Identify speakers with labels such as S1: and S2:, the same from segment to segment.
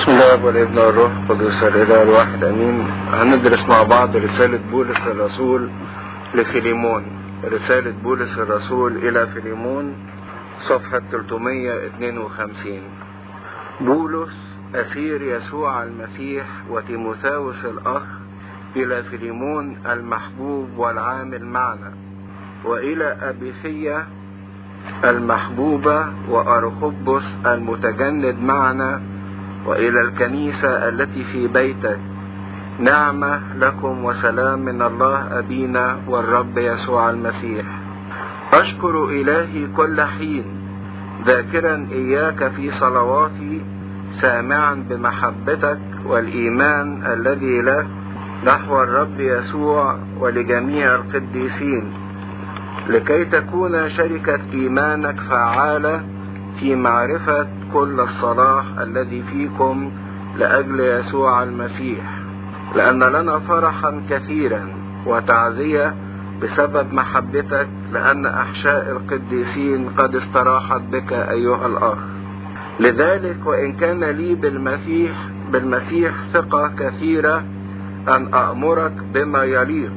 S1: بسم الآب والابن والروح القدس الإله الواحد أمين. هندرس مع بعض رسالة بولس الرسول لفيليمون. رسالة بولس الرسول إلى فيليمون صفحة 352 بولس اسير يسوع المسيح وتيموثاوس الأخ إلى فيليمون المحبوب والعامل معنا وإلى أبفية المحبوبة وارخبس المتجند معنا وإلى الكنيسة التي في بيتك. نعمة لكم وسلام من الله أبينا والرب يسوع المسيح. أشكر إلهي كل حين. ذاكرا إياك في صلواتي سامعا بمحبتك والإيمان الذي لك نحو الرب يسوع ولجميع القديسين. لكي تكون شركة إيمانك فعالة في معرفة كل الصلاح الذي فيكم لأجل يسوع المسيح لأن لنا فرحا كثيرا وتعزية بسبب محبتك لأن أحشاء القديسين قد استراحت بك أيها الأخ. لذلك وإن كان لي بالمسيح بالمسيح ثقة كثيرة أن أأمرك بما يليق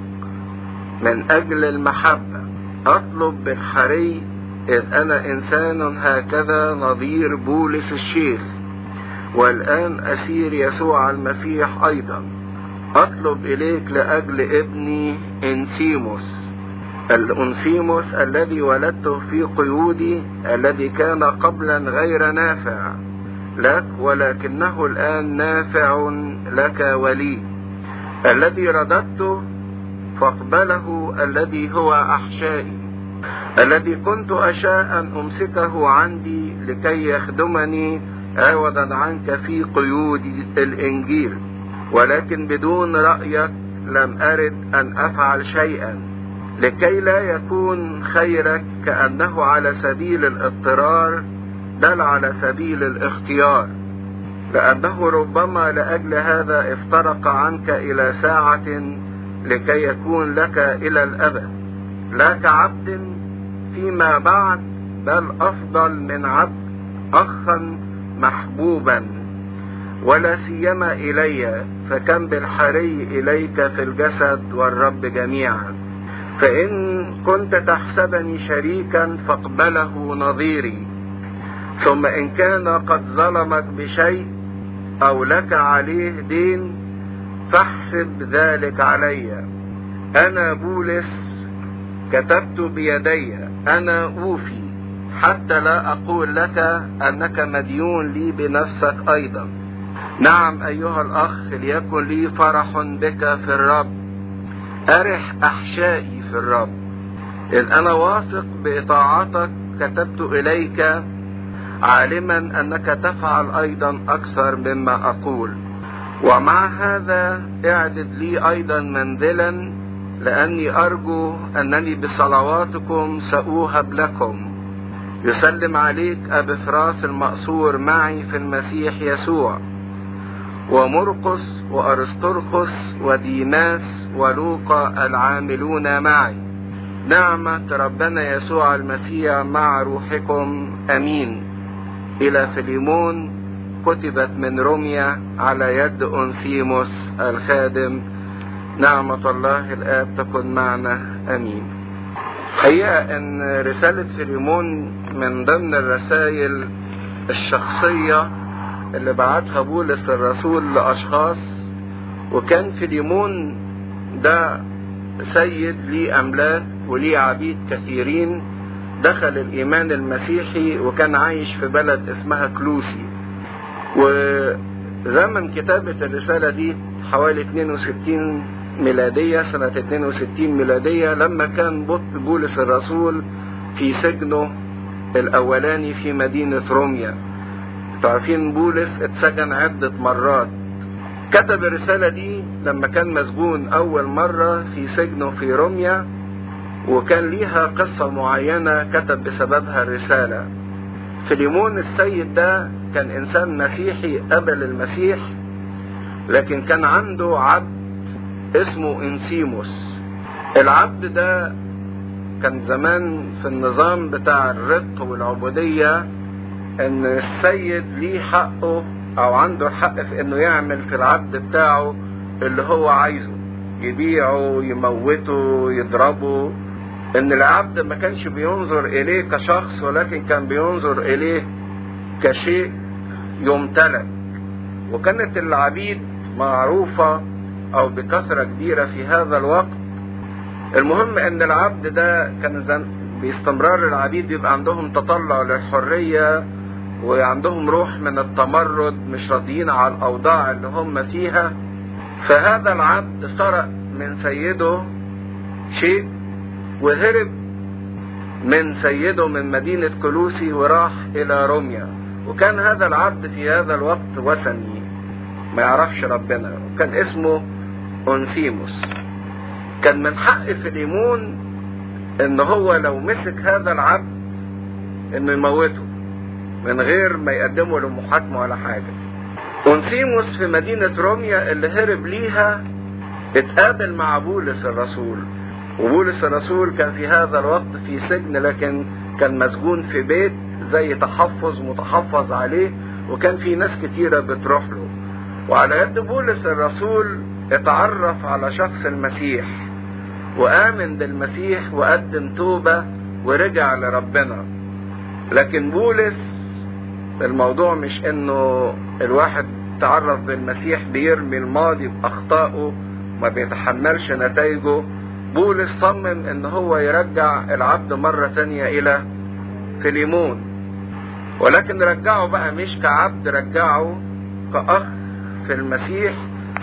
S1: من أجل المحبة. أطلب بالحري إذ أنا إنسان هكذا نظير بولس الشيخ والآن أسير يسوع المسيح أيضا. أطلب إليك لأجل ابني إنسيموس. الأنسيموس الذي ولدته في قيودي الذي كان قبلا غير نافع. لك ولكنه الآن نافع لك ولي. الذي رددته فاقبله الذي هو أحشائي. الذي كنت أشاء أن أمسكه عندي لكي يخدمني عوضا عنك في قيود الإنجيل ولكن بدون رأيك لم أرد أن أفعل شيئا. لكي لا يكون خيرك كأنه على سبيل الاضطرار بل على سبيل الاختيار. لأنه ربما لأجل هذا افترق عنك إلى ساعة لكي يكون لك إلى الأبد. لا كعبد فيما بعد بل أفضل من عبد أخا محبوبا. ولا سيما إلي فكم بالحري إليك في الجسد والرب جميعا. فإن كنت تحسبني شريكا فاقبله نظيري. ثم إن كان قد ظلمك بشيء أو لك عليه دين فاحسب ذلك علي. أنا بولس كتبت بيدي أنا أوفي حتى لا أقول لك أنك مديون لي بنفسك أيضا. نعم أيها الأخ ليكن لي فرح بك في الرب. أرح أحشائي في الرب. إذ أنا واثق بإطاعتك كتبت إليك عالما أنك تفعل أيضا أكثر مما أقول. ومع هذا اعدد لي أيضا منزلا لأني أرجو أنني بصلواتكم سأوهب لكم. يسلم عليك أبي فراس المأسور معي في المسيح يسوع. ومرقس وأرسطرخس وديماس ولوقا العاملون معي. نعمة ربنا يسوع المسيح مع روحكم. أمين. إلى فيليمون كتبت من روميا على يد أنسيموس الخادم. نعمة الله الآب تكن معنا. أمين. حقيقة أن رسالة فيليمون من ضمن الرسائل الشخصية اللي بعتها بولس الرسول لأشخاص وكان فيليمون ده سيد ليه أملاك وليه عبيد كثيرين دخل الإيمان المسيحي وكان عايش في بلد اسمها كلوسي. وزمن كتابة الرسالة دي حوالي 62 ميلادية سنة 62 ميلادية لما كان بط بولس الرسول في سجنه الأولاني في مدينة روميا. تعرفين بولس اتسجن عدة مرات. كتب الرسالة دي لما كان مسجون أول مرة في سجنه في روميا وكان ليها قصة معينة كتب بسببها الرسالة. فيليمون السيد ده كان إنسان مسيحي قبل المسيح لكن كان عنده عبد اسمه انسيموس. العبد ده كان زمان في النظام بتاع الرق والعبودية إن السيد ليه حقه أو عنده الحق في إنه يعمل في العبد بتاعه اللي هو عايزه يبيعه يموته يضربه. إن العبد ما كانش بينظر إليه كشخص ولكن كان بينظر إليه كشيء يمتلك. وكانت العبيد معروفة أو بكثرة كبيرة في هذا الوقت. المهم إن العبد ده كان باستمرار العبيد بيبقى عندهم تطلع للحرية وعندهم روح من التمرد مش راضيين على الأوضاع اللي هم فيها. فهذا العبد سرق من سيده شيء وهرب من سيده من مدينة كلوسي وراح إلى روميا. وكان هذا العبد في هذا الوقت وثني. ما يعرفش ربنا. وكان اسمه أنسيموس كان من حق فيليمون إن هو لو مسك هذا العبد إنه يموته من غير ما يقدمه لمحاكمة ولا حاجة. أنسيموس في مدينة روميا اللي هرب ليها اتقابل مع بولس الرسول. وبولس الرسول كان في هذا الوقت في سجن لكن كان مسجون في بيت زي تحفظ متحفظ عليه وكان في ناس كتيرة بتروح له. وعلى يد بولس الرسول اتعرف على شخص المسيح وآمن بالمسيح وقدم توبة ورجع لربنا. لكن بولس الموضوع مش إنه الواحد تعرف بالمسيح بيرمي الماضي بأخطائه ما بيتحملش نتائجه بولس صمم إن هو يرجع العبد مرة تانية إلى فيليمون. ولكن رجعه بقى مش كعبد رجعه كأخ في المسيح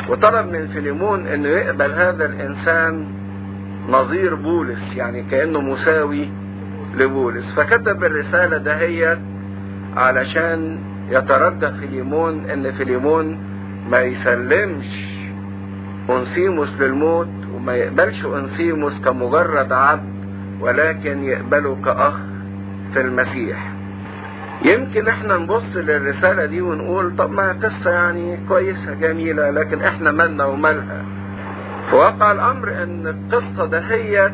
S1: وطلب من فيليمون إنه يقبل هذا الإنسان نظير بولس يعني كأنه مساوي لبولس. فكتب الرسالة ديت علشان يترجى فيليمون إن فيليمون ما يسلمش انسيموس للموت وما يقبلش انسيموس كمجرد عبد ولكن يقبله كأخ في المسيح. يمكن إحنا نبص للرسالة دي ونقول طب ما قصة يعني كويسة جميلة لكن إحنا مالنا ومالها. في واقع الأمر إن القصة دهيت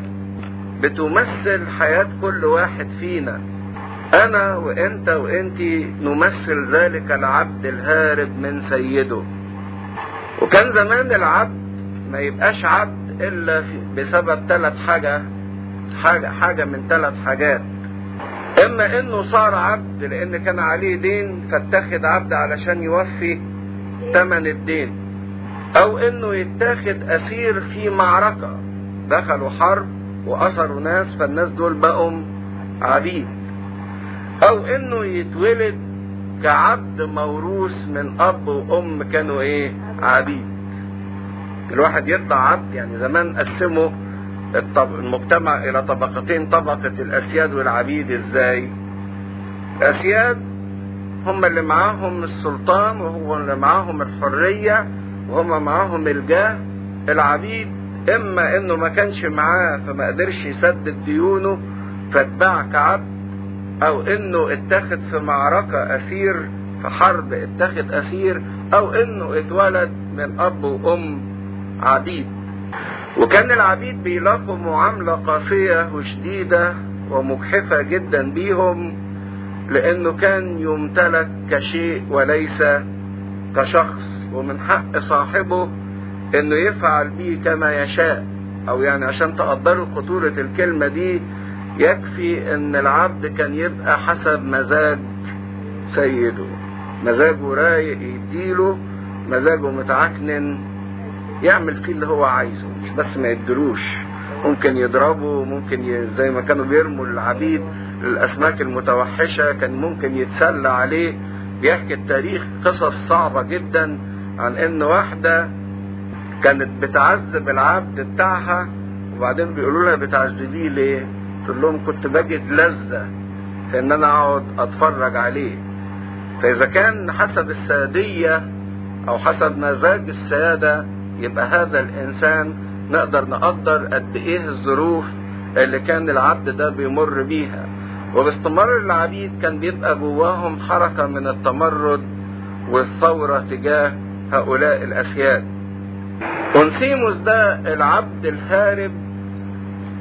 S1: بتمثل حياة كل واحد فينا. أنا وإنت وإنتي نمثل ذلك العبد الهارب من سيده. وكان زمان العبد ما يبقاش عبد إلا بسبب ثلاث حاجة حاجة حاجة من ثلاث حاجات. إما إنه صار عبد لأن كان عليه دين فاتخذ عبد علشان يوفي ثمن الدين. أو إنه يتاخد أسير في معركة. دخلوا حرب وأثروا ناس فالناس دول بقوا عبيد. أو إنه يتولد كعبد موروث من أب وأم كانوا إيه؟ عبيد. الواحد يطلع عبد يعني زمان قسموا المجتمع إلى طبقتين طبقة الأسياد والعبيد. إزاي؟ الاسياد هم اللي معاهم السلطان وهو اللي معاهم الحرية وهم معاهم الجاه. العبيد إما إنه ما كانش معاه فما قدرش يسدد ديونه فاتباع كعبد أو إنه اتخذ في معركة أسير في حرب اتخذ أسير أو إنه اتولد من أب وأم عبيد. وكان العبيد بيلاقوا معاملة قاسية وشديدة ومجحفة جدا بيهم لأنه كان يمتلك كشيء وليس كشخص. ومن حق صاحبه إنه يفعل به كما يشاء. أو يعني عشان تقدروا خطورة الكلمة دي يكفي إن العبد كان يبقى حسب مزاج سيده. مزاجه رايق يديله مزاجه متعكنن يعمل فيه اللي هو عايزه. مش بس ما يدلوش ممكن يضربه ممكن ي... زي ما كانوا بيرموا العبيد الأسماك المتوحشة كان ممكن يتسلى عليه. بيحكي التاريخ قصص صعبة جدا عن إن واحدة كانت بتعذب العبد بتاعها وبعدين بيقولوا لها بتعذبيه ليه؟ قلت لهم كنت بجد لذة في إن أنا أقعد أتفرج عليه. فإذا كان حسب السادية أو حسب مزاج السادة يبقى هذا الإنسان نقدر نقدر قد إيه الظروف اللي كان العبد ده بيمر بيها. وباستمرار العبيد كان بيبقى جواهم حركة من التمرد والثورة تجاه هؤلاء الاسياد أنسيموس ده العبد الهارب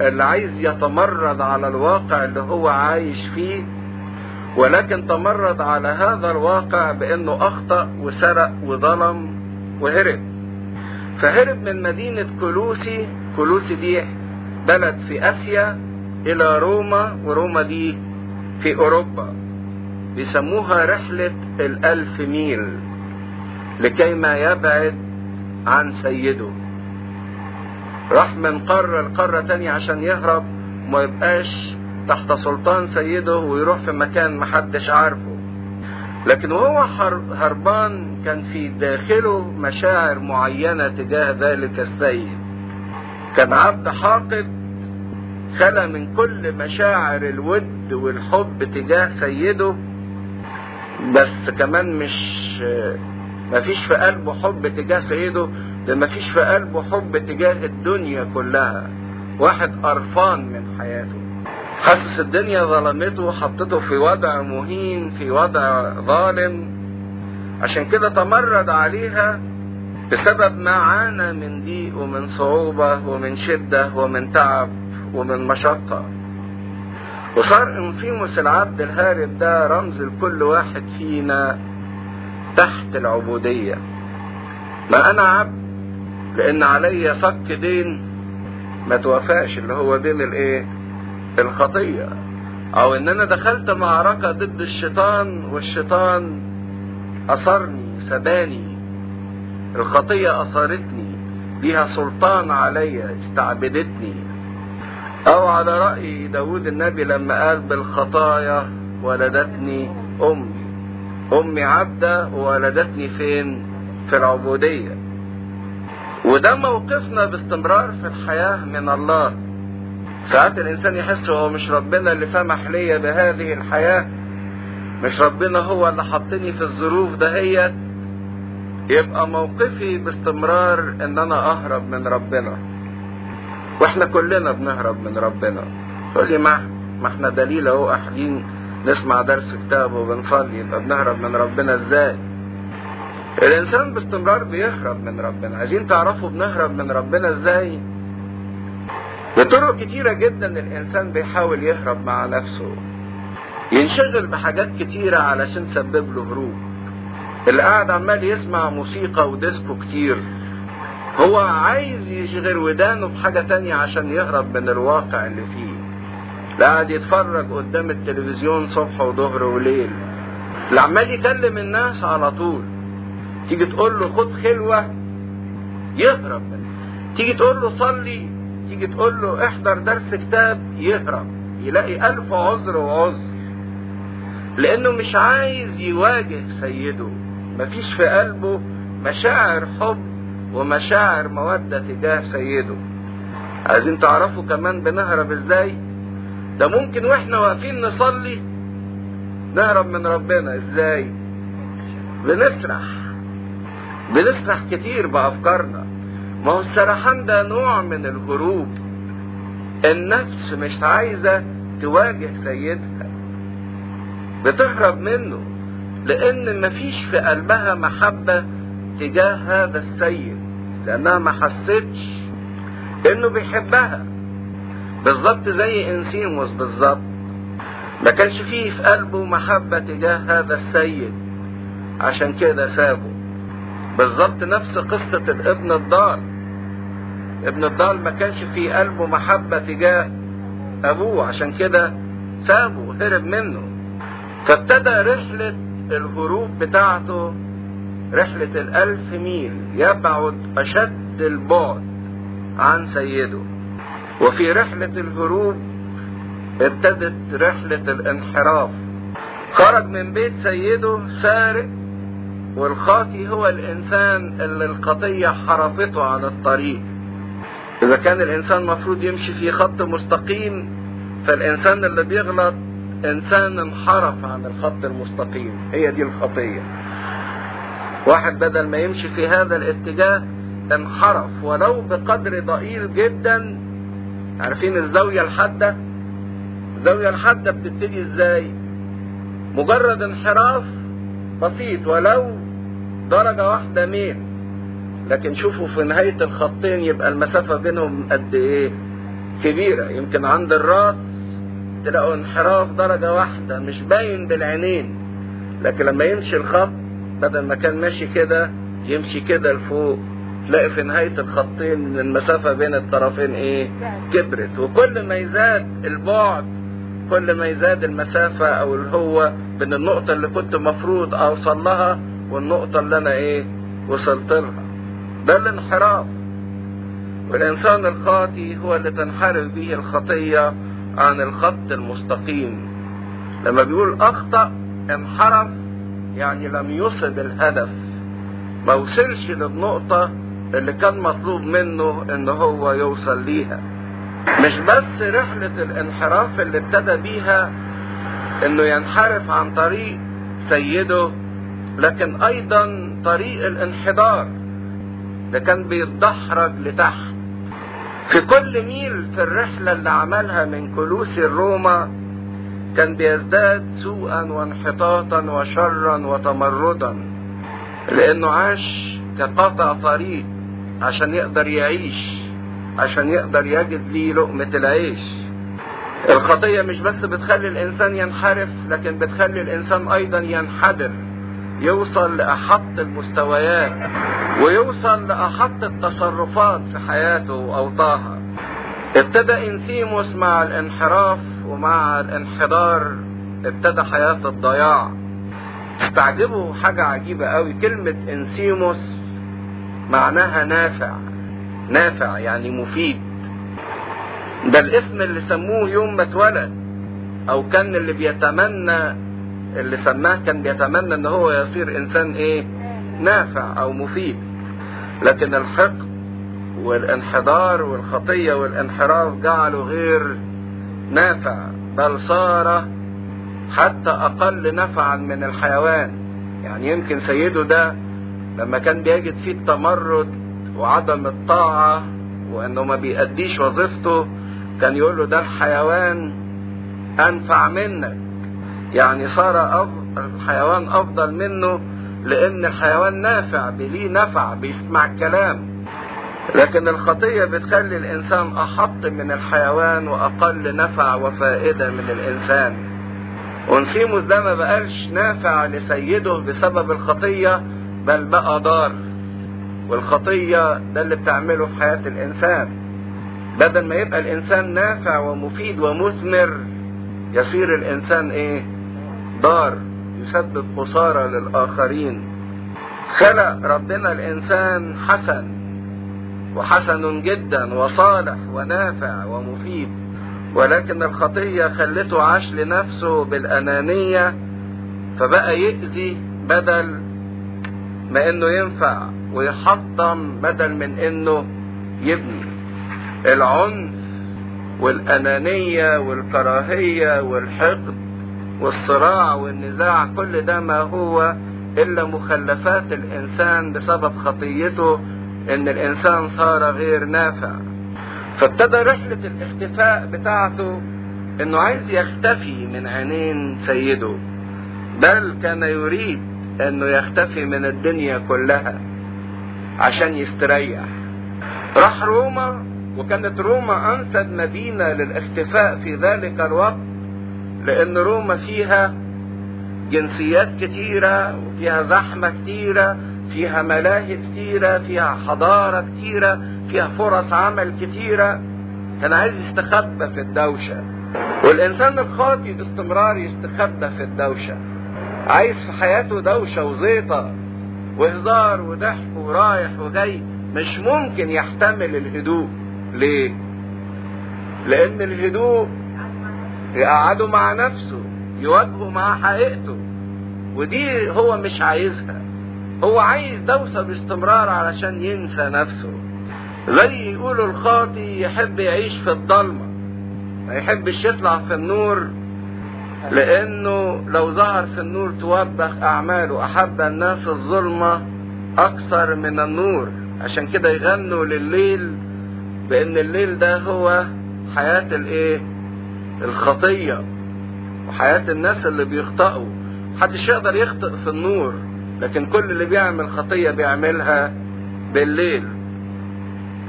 S1: اللي عايز يتمرد على الواقع اللي هو عايش فيه ولكن تمرد على هذا الواقع بأنه أخطأ وسرق وظلم وهرب. فهرب من مدينة كلوسي كلوسي دي بلد في آسيا إلى روما وروما دي في أوروبا. بيسموها رحلة الألف ميل لكي ما يبعد عن سيده. راح من قارة لقارة تانية عشان يهرب وما يبقاش تحت سلطان سيده ويروح في مكان محدش عارفه. لكن وهو هربان كان في داخله مشاعر معينة تجاه ذلك السيد. كان عبد حاقد خلى من كل مشاعر الود والحب تجاه سيده بس كمان مش مفيش في قلبه حب تجاه سيده ده مفيش في قلبه حب تجاه الدنيا كلها. واحد قرفان من حياته. حاسس الدنيا ظلمته وحطته في وضع مهين في وضع ظالم. عشان كده تمرد عليها بسبب ما عانى من ضيق ومن صعوبة ومن شدة ومن تعب ومن مشقة. وصار إنفيموس العبد الهارب ده رمز لكل واحد فينا تحت العبودية. ما أنا عبد لأن عليا صك دين ما توفاش اللي هو دين الإيه؟ الخطية أو ان أنا دخلت معركة ضد الشيطان والشيطان اثرني سباني. الخطية اثرتني ليها سلطان عليا استعبدتني. أو على رأي داود النبي لما قال بالخطايا ولدتني أمي. أمي عبدة وولدتني فين؟ في العبودية. وده موقفنا باستمرار في الحياة من الله. ساعات الإنسان يحس هو مش ربنا اللي سمح ليا بهذه الحياة. مش ربنا هو اللي حطني في الظروف دهيت يبقى موقفي باستمرار إن أنا أهرب من ربنا. وإحنا كلنا بنهرب من ربنا. تقول لي ما ما إحنا دليل أهو قاعدين نسمع درس كتاب وبنصلي يبقى بنهرب من ربنا إزاي؟ الإنسان باستمرار بيهرب من ربنا. عايزين تعرفوا بنهرب من ربنا إزاي؟ بطرق كتيرة جدا الإنسان بيحاول يهرب مع نفسه. ينشغل بحاجات كتيرة علشان تسبب له هروب. اللي قاعد عمال يسمع موسيقى وديسكو كتير. هو عايز يشغل ودانه بحاجة تانية عشان يهرب من الواقع اللي فيه. لا قاعد يتفرج قدام التلفزيون صبح وظهر وليل. اللي عمال يكلم الناس على طول. تيجي تقول له خد خلوة يهرب تيجي تقول له صلي تيجي تقول له احضر درس كتاب يهرب يلاقي ألف عذر وعذر. لأنه مش عايز يواجه سيده. مفيش في قلبه مشاعر حب ومشاعر مودة تجاه سيده. عايزين تعرفوا كمان بنهرب إزاي؟ ده ممكن وإحنا واقفين نصلي نهرب من ربنا. إزاي؟ بنسرح. بنسرح كتير بأفكارنا. ما هو السرحان ده نوع من الهروب. النفس مش عايزة تواجه سيدها. بتهرب منه لأن مفيش في قلبها محبة تجاه هذا السيد. لأنها ما حستش إنه بيحبها. بالظبط زي إنسيموس بالظبط. ما كانش فيه في قلبه محبة تجاه هذا السيد. عشان كده سابه. بالظبط نفس قصة الابن الضال. ابن الضال ما كانش في قلبه محبة تجاه أبوه عشان كده سابه هرب منه. فابتدى رحلة الهروب بتاعته رحلة الألف ميل يبعد أشد البعد عن سيده. وفي رحلة الهروب ابتدت رحلة الانحراف. خرج من بيت سيده سارق والخاطي هو الإنسان اللي الخطية حرفته عن الطريق. إذا كان الإنسان مفروض يمشي في خط مستقيم فالإنسان اللي بيغلط إنسان انحرف عن الخط المستقيم. هي دي الخطية. واحد بدل ما يمشي في هذا الاتجاه انحرف ولو بقدر ضئيل جدا. عارفين الزاوية الحادة؟ الزاوية الحادة بتبتدي إزاي؟ مجرد انحراف بسيط ولو درجة واحدة ميل. لكن شوفوا في نهاية الخطين يبقى المسافة بينهم قد إيه؟ كبيرة. يمكن عند الراس تلاقوا انحراف درجة واحدة مش باين بالعينين. لكن لما يمشي الخط بدل ما كان ماشي كده يمشي كده لفوق. تلاقي في نهاية الخطين المسافة بين الطرفين إيه؟ كبرت. وكل ما يزاد البعد كل ما يزاد المسافة أو اللي هو بين النقطة اللي كنت مفروض أوصل لها والنقطة اللي أنا إيه وصلت لها. ده الانحراف. والإنسان الخاطي هو اللي تنحرف به الخطية عن الخط المستقيم. لما بيقول أخطأ انحرف يعني لم يصب الهدف. ما وصلش للنقطة اللي كان مطلوب منه إن هو يوصل ليها. مش بس رحلة الانحراف اللي ابتدى بيها إنه ينحرف عن طريق سيده لكن أيضا طريق الانحدار ده كان بيتدحرج لتحت. في كل ميل في الرحلة اللي عملها من كلوسي الروما كان بيزداد سوءا وانحطاطا وشرا وتمردا لأنه عاش كقطع طريق عشان يقدر يعيش عشان يقدر يجد ليه لقمة العيش. الخطية مش بس بتخلي الإنسان ينحرف لكن بتخلي الإنسان أيضا ينحدر. يوصل لأحط المستويات ويوصل لأحط التصرفات في حياته وأوضاعها. ابتدى إنسيموس مع الانحراف ومع الانحدار ابتدى حياة الضياع. استعجبوا حاجة عجيبة قوي كلمة إنسيموس معناها نافع. نافع يعني مفيد. ده الاسم اللي سموه يوم ما اتولد أو كان اللي بيتمنى اللي سماه كان بيتمنى إن هو يصير إنسان إيه؟ نافع أو مفيد. لكن الحقد والانحدار والخطية والانحراف جعله غير نافع بل صار حتى أقل نفعا من الحيوان. يعني يمكن سيده ده لما كان بيجد فيه التمرد وعدم الطاعة وإنه ما بيأديش وظيفته كان يقول له ده الحيوان أنفع منك. يعني صار أفضل الحيوان أفضل منه لأن الحيوان نافع بليه نفع بيسمع الكلام. لكن الخطية بتخلي الإنسان أحط من الحيوان وأقل نفع وفائدة من الإنسان. ونسيموس ده ما بقالش نافع لسيده بسبب الخطية بل بقى ضار. والخطية ده اللي بتعمله في حياة الإنسان. بدل ما يبقى الإنسان نافع ومفيد ومثمر يصير الإنسان إيه؟ ضار يسبب خسارة للآخرين. خلق ربنا الإنسان حسن وحسن جدا وصالح ونافع ومفيد. ولكن الخطية خلته عاش لنفسه بالأنانية فبقى يأذي بدل ما إنه ينفع ويحطم بدل من إنه يبني. العنف والأنانية والكراهية والحقد والصراع والنزاع كل ده ما هو إلا مخلفات الإنسان بسبب خطيته إن الإنسان صار غير نافع. فابتدى رحلة الاختفاء بتاعته إنه عايز يختفي من عينين سيده بل كان يريد إنه يختفي من الدنيا كلها عشان يستريح. راح روما وكانت روما أنسب مدينة للاختفاء في ذلك الوقت. لأن روما فيها جنسيات كتيرة وفيها زحمة كتيرة فيها ملاهي كتيرة فيها حضارة كتيرة فيها فرص عمل كتيرة. كان عايز يستخبى في الدوشة. والإنسان الخاطي باستمرار يستخبى في الدوشة. عايز في حياته دوشة وزيطة وهزار وضحك ورايح وجاي. مش ممكن يحتمل الهدوء. ليه؟ لأن الهدوء يقعده مع نفسه يواجهه مع حقيقته. ودي هو مش عايزها. هو عايز دوسة باستمرار علشان ينسى نفسه. زي يقولوا الخاطي يحب يعيش في الضلمة ما يحبش يطلع في النور لأنه لو ظهر في النور توبخ أعماله. أحب الناس الظلمة أكثر من النور. عشان كده يغنوا لليل بأن الليل ده هو حياة الإيه؟ الخطية وحياة الناس اللي بيخطئوا محدش يقدر يخطئ في النور لكن كل اللي بيعمل خطية بيعملها بالليل.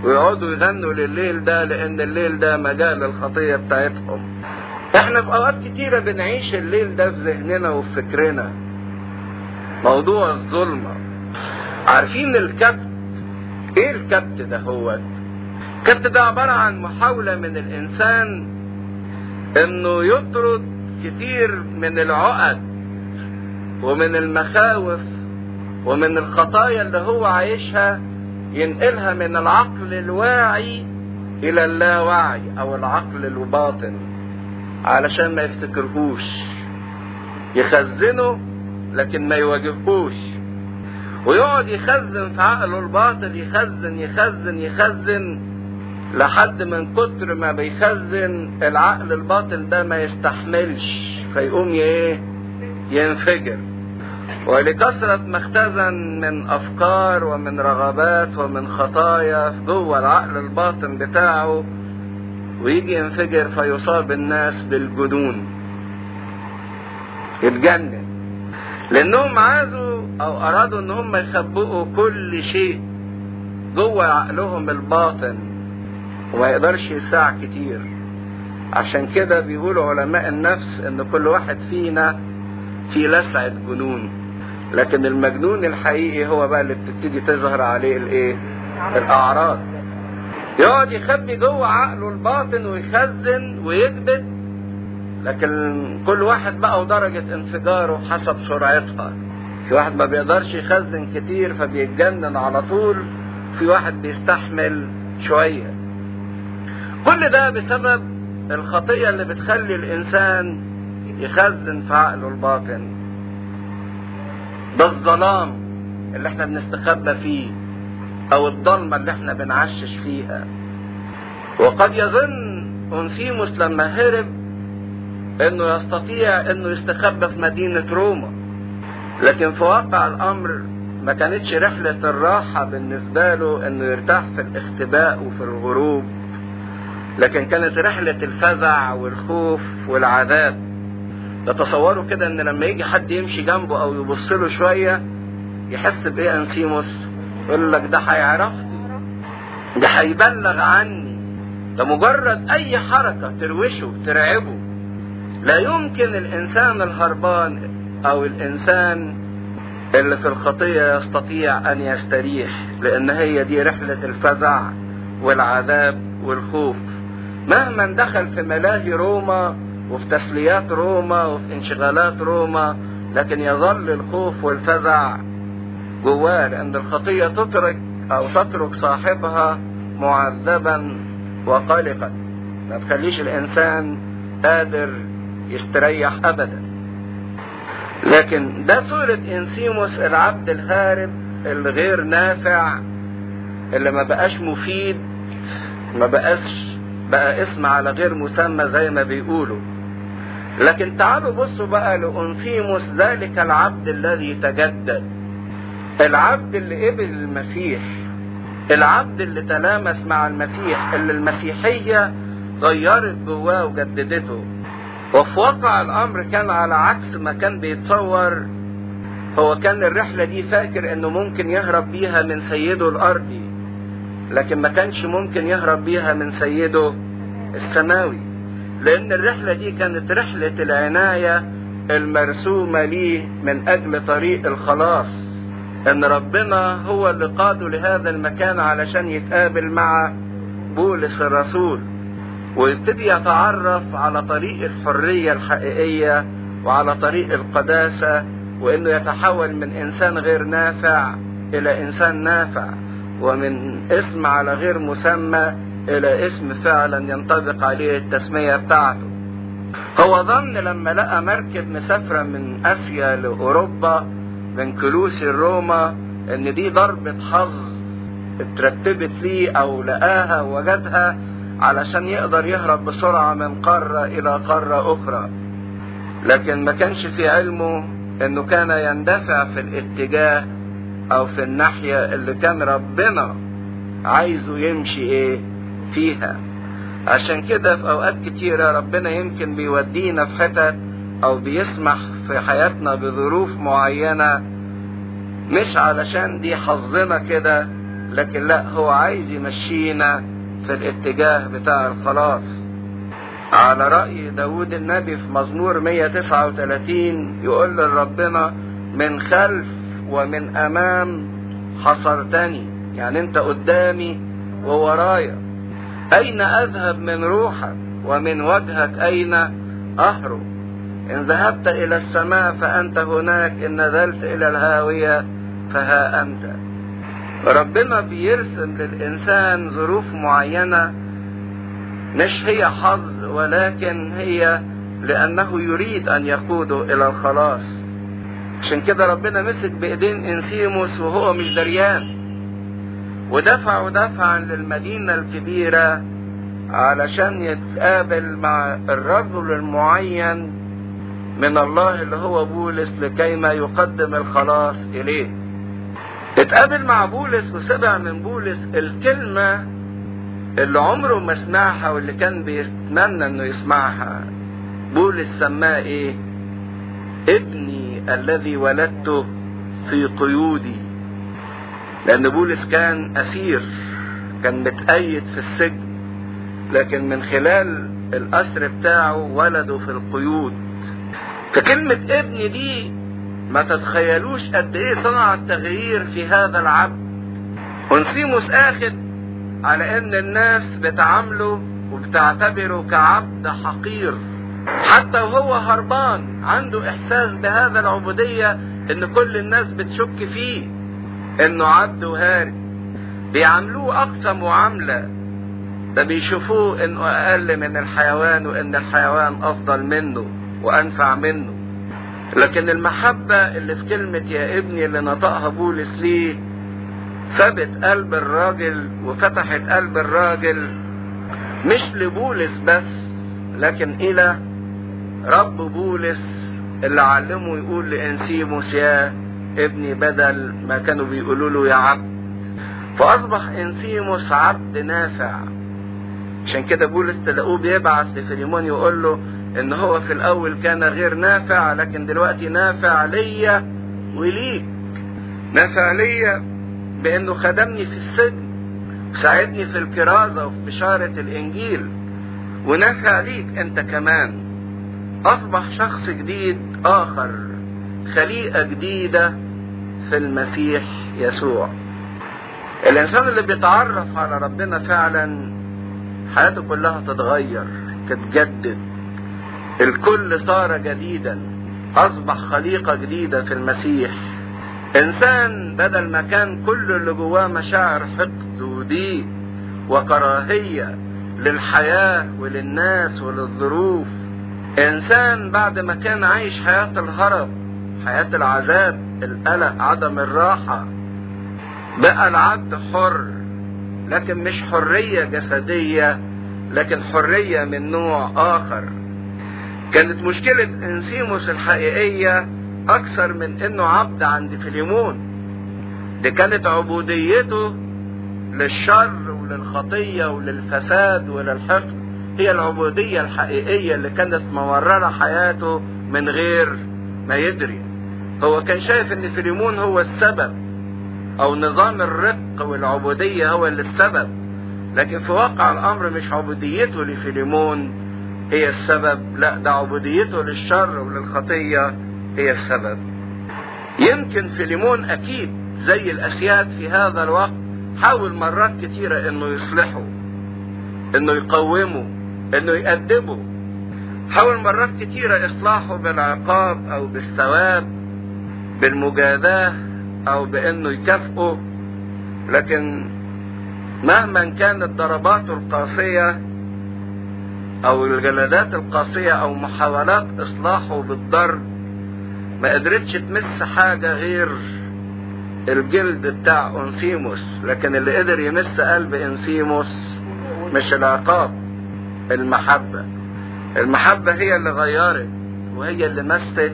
S1: ويقعدوا يغنوا لليل ده لأن الليل ده مجال الخطية بتاعتهم. إحنا في أوقات كتيرة بنعيش الليل ده في ذهننا وفي فكرنا. موضوع الظلمة عارفين الكبت؟ إيه الكبت ده هو؟ الكبت ده عبارة عن محاولة من الإنسان إنه يطرد كتير من العقد ومن المخاوف ومن الخطايا اللي هو عايشها ينقلها من العقل الواعي إلى اللاوعي أو العقل الباطن علشان ما يفتكرهوش. يخزنه لكن ما يواجهوش. ويقعد يخزن في عقله الباطل يخزن يخزن يخزن. لحد من كتر ما بيخزن العقل الباطل ده ما يستحملش فيقوم إيه ينفجر. ولكثرة ما اختزن من أفكار ومن رغبات ومن خطايا جوه العقل الباطن بتاعه ويجي ينفجر فيصاب الناس بالجنون. يتجنن. لأنهم عازوا أو أرادوا إن هم يخبئوا كل شيء جوه عقلهم الباطن. وما يقدرش يساع كتير. عشان كده بيقولوا علماء النفس إن كل واحد فينا في لسعة جنون. لكن المجنون الحقيقي هو بقى اللي بتبتدي تظهر عليه الإيه؟ الأعراض. يقعد يخبي جوه عقله الباطن ويخزن ويكبت لكن كل واحد بقى ودرجة انفجاره حسب سرعتها. في واحد ما بيقدرش يخزن كتير فبيتجنن على طول. في واحد بيستحمل شوية. كل ده بسبب الخطية اللي بتخلي الإنسان يخزن في عقله الباطن. ده الظلام اللي إحنا بنستخبى فيه أو الضلمة اللي إحنا بنعشش فيها. وقد يظن انسيموس لما هرب إنه يستطيع إنه يستخبى في مدينة روما. لكن في واقع الأمر ما كانتش رحلة الراحة بالنسبة له إنه يرتاح في الاختباء وفي الغروب. لكن كانت رحلة الفزع والخوف والعذاب. تتصوروا كده إن لما يجي حد يمشي جنبه أو يبص له شوية يحس بإيه أنسيموس؟ يقول لك ده هيعرفني ده هيبلغ عني. ده مجرد أي حركة تروشه ترعبه. لا يمكن الإنسان الهربان أو الإنسان اللي في الخطية يستطيع أن يستريح لأن هي دي رحلة الفزع والعذاب والخوف. مهما دخل في ملاهي روما وفي تسليات روما وفي انشغالات روما لكن يظل الخوف والفزع جواه لأن الخطية تترك أو تترك صاحبها معذبا وقلقا. ما تخليش الإنسان قادر يستريح ابدا. لكن ده صورة إنسيموس العبد الهارب الغير نافع اللي ما بقاش مفيد ما بقاش بقى اسم على غير مسمى زي ما بيقولوا. لكن تعالوا بصوا بقى لأنسيموس ذلك العبد الذي تجدد. العبد اللي قبل المسيح العبد اللي تلامس مع المسيح اللي المسيحية غيرت جواه وجددته. وفي واقع الأمر كان على عكس ما كان بيتصور هو كان الرحلة دي فاكر إنه ممكن يهرب بيها من سيده الأرضي. لكن ما كانش ممكن يهرب بيها من سيده السماوي لأن الرحلة دي كانت رحلة العناية المرسومة ليه من أجل طريق الخلاص إن ربنا هو اللي قاده لهذا المكان علشان يتقابل مع بولس الرسول ويبتدي يتعرف على طريق الحرية الحقيقية وعلى طريق القداسة وإنه يتحول من إنسان غير نافع إلى إنسان نافع. ومن اسم على غير مسمى إلى اسم فعلا ينطبق عليه التسمية بتاعته. هو ظن لما لقى مركب مسافرة من آسيا لأوروبا من كلوسي روما إن دي ضربة حظ اترتبت ليه أو لقاها وجدها علشان يقدر يهرب بسرعة من قارة إلى قارة أخرى. لكن ما كانش في علمه إنه كان يندفع في الاتجاه أو في الناحية اللي كان ربنا عايزه يمشي إيه فيها. عشان كده في أوقات كتيرة ربنا يمكن بيودينا في حتت أو بيسمح في حياتنا بظروف معينة مش علشان دي حظنا كده لكن لا هو عايز يمشينا في الاتجاه بتاع الخلاص. على رأي داود النبي في مزمور 139 يقول لربنا من خلف ومن أمام حصرتني. يعني أنت قدامي وورايا. أين أذهب من روحك ومن وجهك أين أهرب؟ إن ذهبت إلى السماء فأنت هناك إن نزلت إلى الهاوية فها أنت. ربنا بيرسم للإنسان ظروف معينة مش هي حظ ولكن هي لأنه يريد أن يقوده إلى الخلاص. عشان كده ربنا مسك بإيدين إنسيموس وهو مش دريان. ودفعه دفعا للمدينة الكبيرة علشان يتقابل مع الرجل المعين من الله اللي هو بولس لكيما يقدم الخلاص إليه. اتقابل مع بولس وسمع من بولس الكلمة اللي عمره ما سمعها واللي كان بيتمنى إنه يسمعها. بولس سماه إيه؟ ابني. الذي ولدته في قيودي. لأن بولس كان أسير كان متأيد في السجن لكن من خلال الاسر بتاعه ولده في القيود. فكلمة ابني دي ما تتخيلوش قد إيه صنع التغيير في هذا العبد. ونسيموس اخد على إن الناس بتعامله وبتعتبره كعبد حقير. حتى وهو هربان عنده إحساس بهذا العبودية إن كل الناس بتشك فيه إنه عبد وهارب بيعاملوه أقصى معاملة. ده بيشوفوه إنه أقل من الحيوان وإن الحيوان أفضل منه وأنفع منه. لكن المحبة اللي في كلمة يا ابني اللي نطقها بولس ليه ثبت قلب الراجل وفتحت قلب الراجل مش لبولس بس لكن إلى رب بولس اللي علمه يقول لأنسيموس يا ابني بدل ما كانوا بيقولوا له يا عبد. فأصبح أنسيموس عبد نافع. عشان كده بولس تلاقوه بيبعث لفيليمون يقول له إن هو في الأول كان غير نافع لكن دلوقتي نافع ليا وليك. نافع ليا بأنه خدمني في السجن ساعدني في الكرازة وفي بشارة الإنجيل ونافع ليك أنت كمان. أصبح شخص جديد آخر خليقة جديدة في المسيح يسوع. الإنسان اللي بيتعرف على ربنا فعلا حياته كلها تتغير تتجدد. الكل صار جديدا أصبح خليقة جديدة في المسيح. إنسان بدل ما كان كل اللي جواه مشاعر حقد وضيق وكراهية للحياة وللناس وللظروف إنسان بعد ما كان عايش حياة الهرب حياة العذاب القلق عدم الراحة بقى العبد حر لكن مش حرية جسدية لكن حرية من نوع آخر. كانت مشكلة إنسيموس الحقيقية أكثر من إنه عبد عند فيليمون. دي كانت عبوديته للشر وللخطية وللفساد وللحقد. هي العبودية الحقيقية اللي كانت موررة حياته من غير ما يدري. هو كان شايف إن فيليمون هو السبب أو نظام الرق والعبودية هو اللي السبب. لكن في واقع الأمر مش عبوديته لفيليمون هي السبب لا ده عبوديته للشر وللخطية هي السبب. يمكن فيليمون أكيد زي الأسياد في هذا الوقت حاول مرات كتيرة إنه يصلحه إنه يقومه إنه يأدبه حاول مرات كتيرة إصلاحه بالعقاب أو بالثواب بالمجازاة أو بإنه يكافئه. لكن مهما كانت ضرباته القاسية أو الجلدات القاسية أو محاولات إصلاحه بالضرب ما قدرتش تمس حاجة غير الجلد بتاع أنسيموس. لكن اللي قدر يمس قلب أنسيموس مش العقاب. المحبة. المحبة هي اللي غيرت وهي اللي مست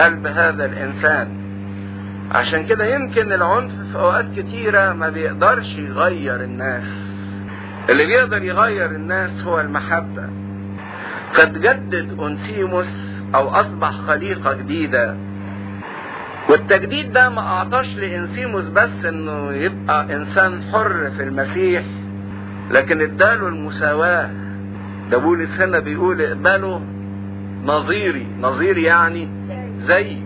S1: قلب هذا الإنسان. عشان كده يمكن العنف في أوقات كتيرة ما بيقدرش يغير الناس. اللي بيقدر يغير الناس هو المحبة. فتجدد انسيموس أو أصبح خليقة جديدة. والتجديد ده ما أعطاش لانسيموس بس إنه يبقى إنسان حر في المسيح لكن اداله المساواة. بولس هنا بيقول اقبلوا نظيري. نظيري يعني زي.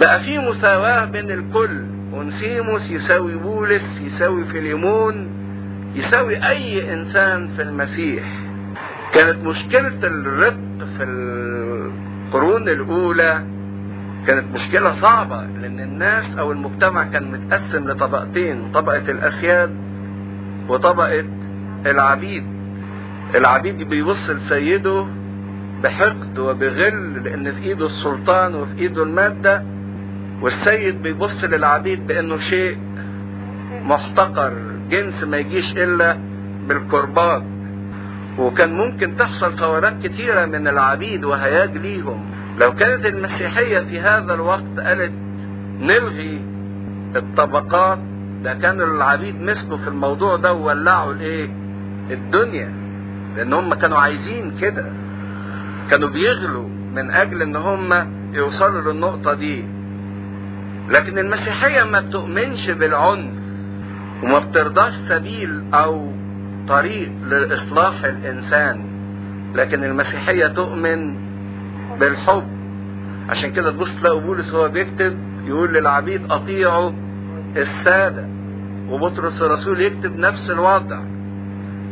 S1: بقى في مساواة بين الكل. ونسيموس يساوي بولس يساوي فيليمون يساوي أي إنسان في المسيح. كانت مشكلة الرق في القرون الأولى كانت مشكلة صعبة لأن الناس أو المجتمع كان متقسم لطبقتين طبقة الأسياد وطبقة العبيد. العبيد بيبص لسيده بحقد وبغل لأن في إيده السلطان وفي إيده المادة والسيد بيبص للعبيد بأنه شيء محتقر جنس ما يجيش إلا بالقربات وكان ممكن تحصل ثورات كتيرة من العبيد وهياج ليهم. لو كانت المسيحية في هذا الوقت قالت نلغي الطبقات ده كانوا العبيد مسكوا في الموضوع ده وولعوا الايه الدنيا. لأن هم كانوا عايزين كده. كانوا بيغلوا من أجل إن هم يوصلوا للنقطة دي. لكن المسيحية ما بتؤمنش بالعنف وما بترضاش سبيل أو طريق لإصلاح الإنسان. لكن المسيحية تؤمن بالحب. عشان كده تبص تلاقوا بولس هو بيكتب يقول للعبيد أطيعوا السادة. وبطرس الرسول يكتب نفس الوضع.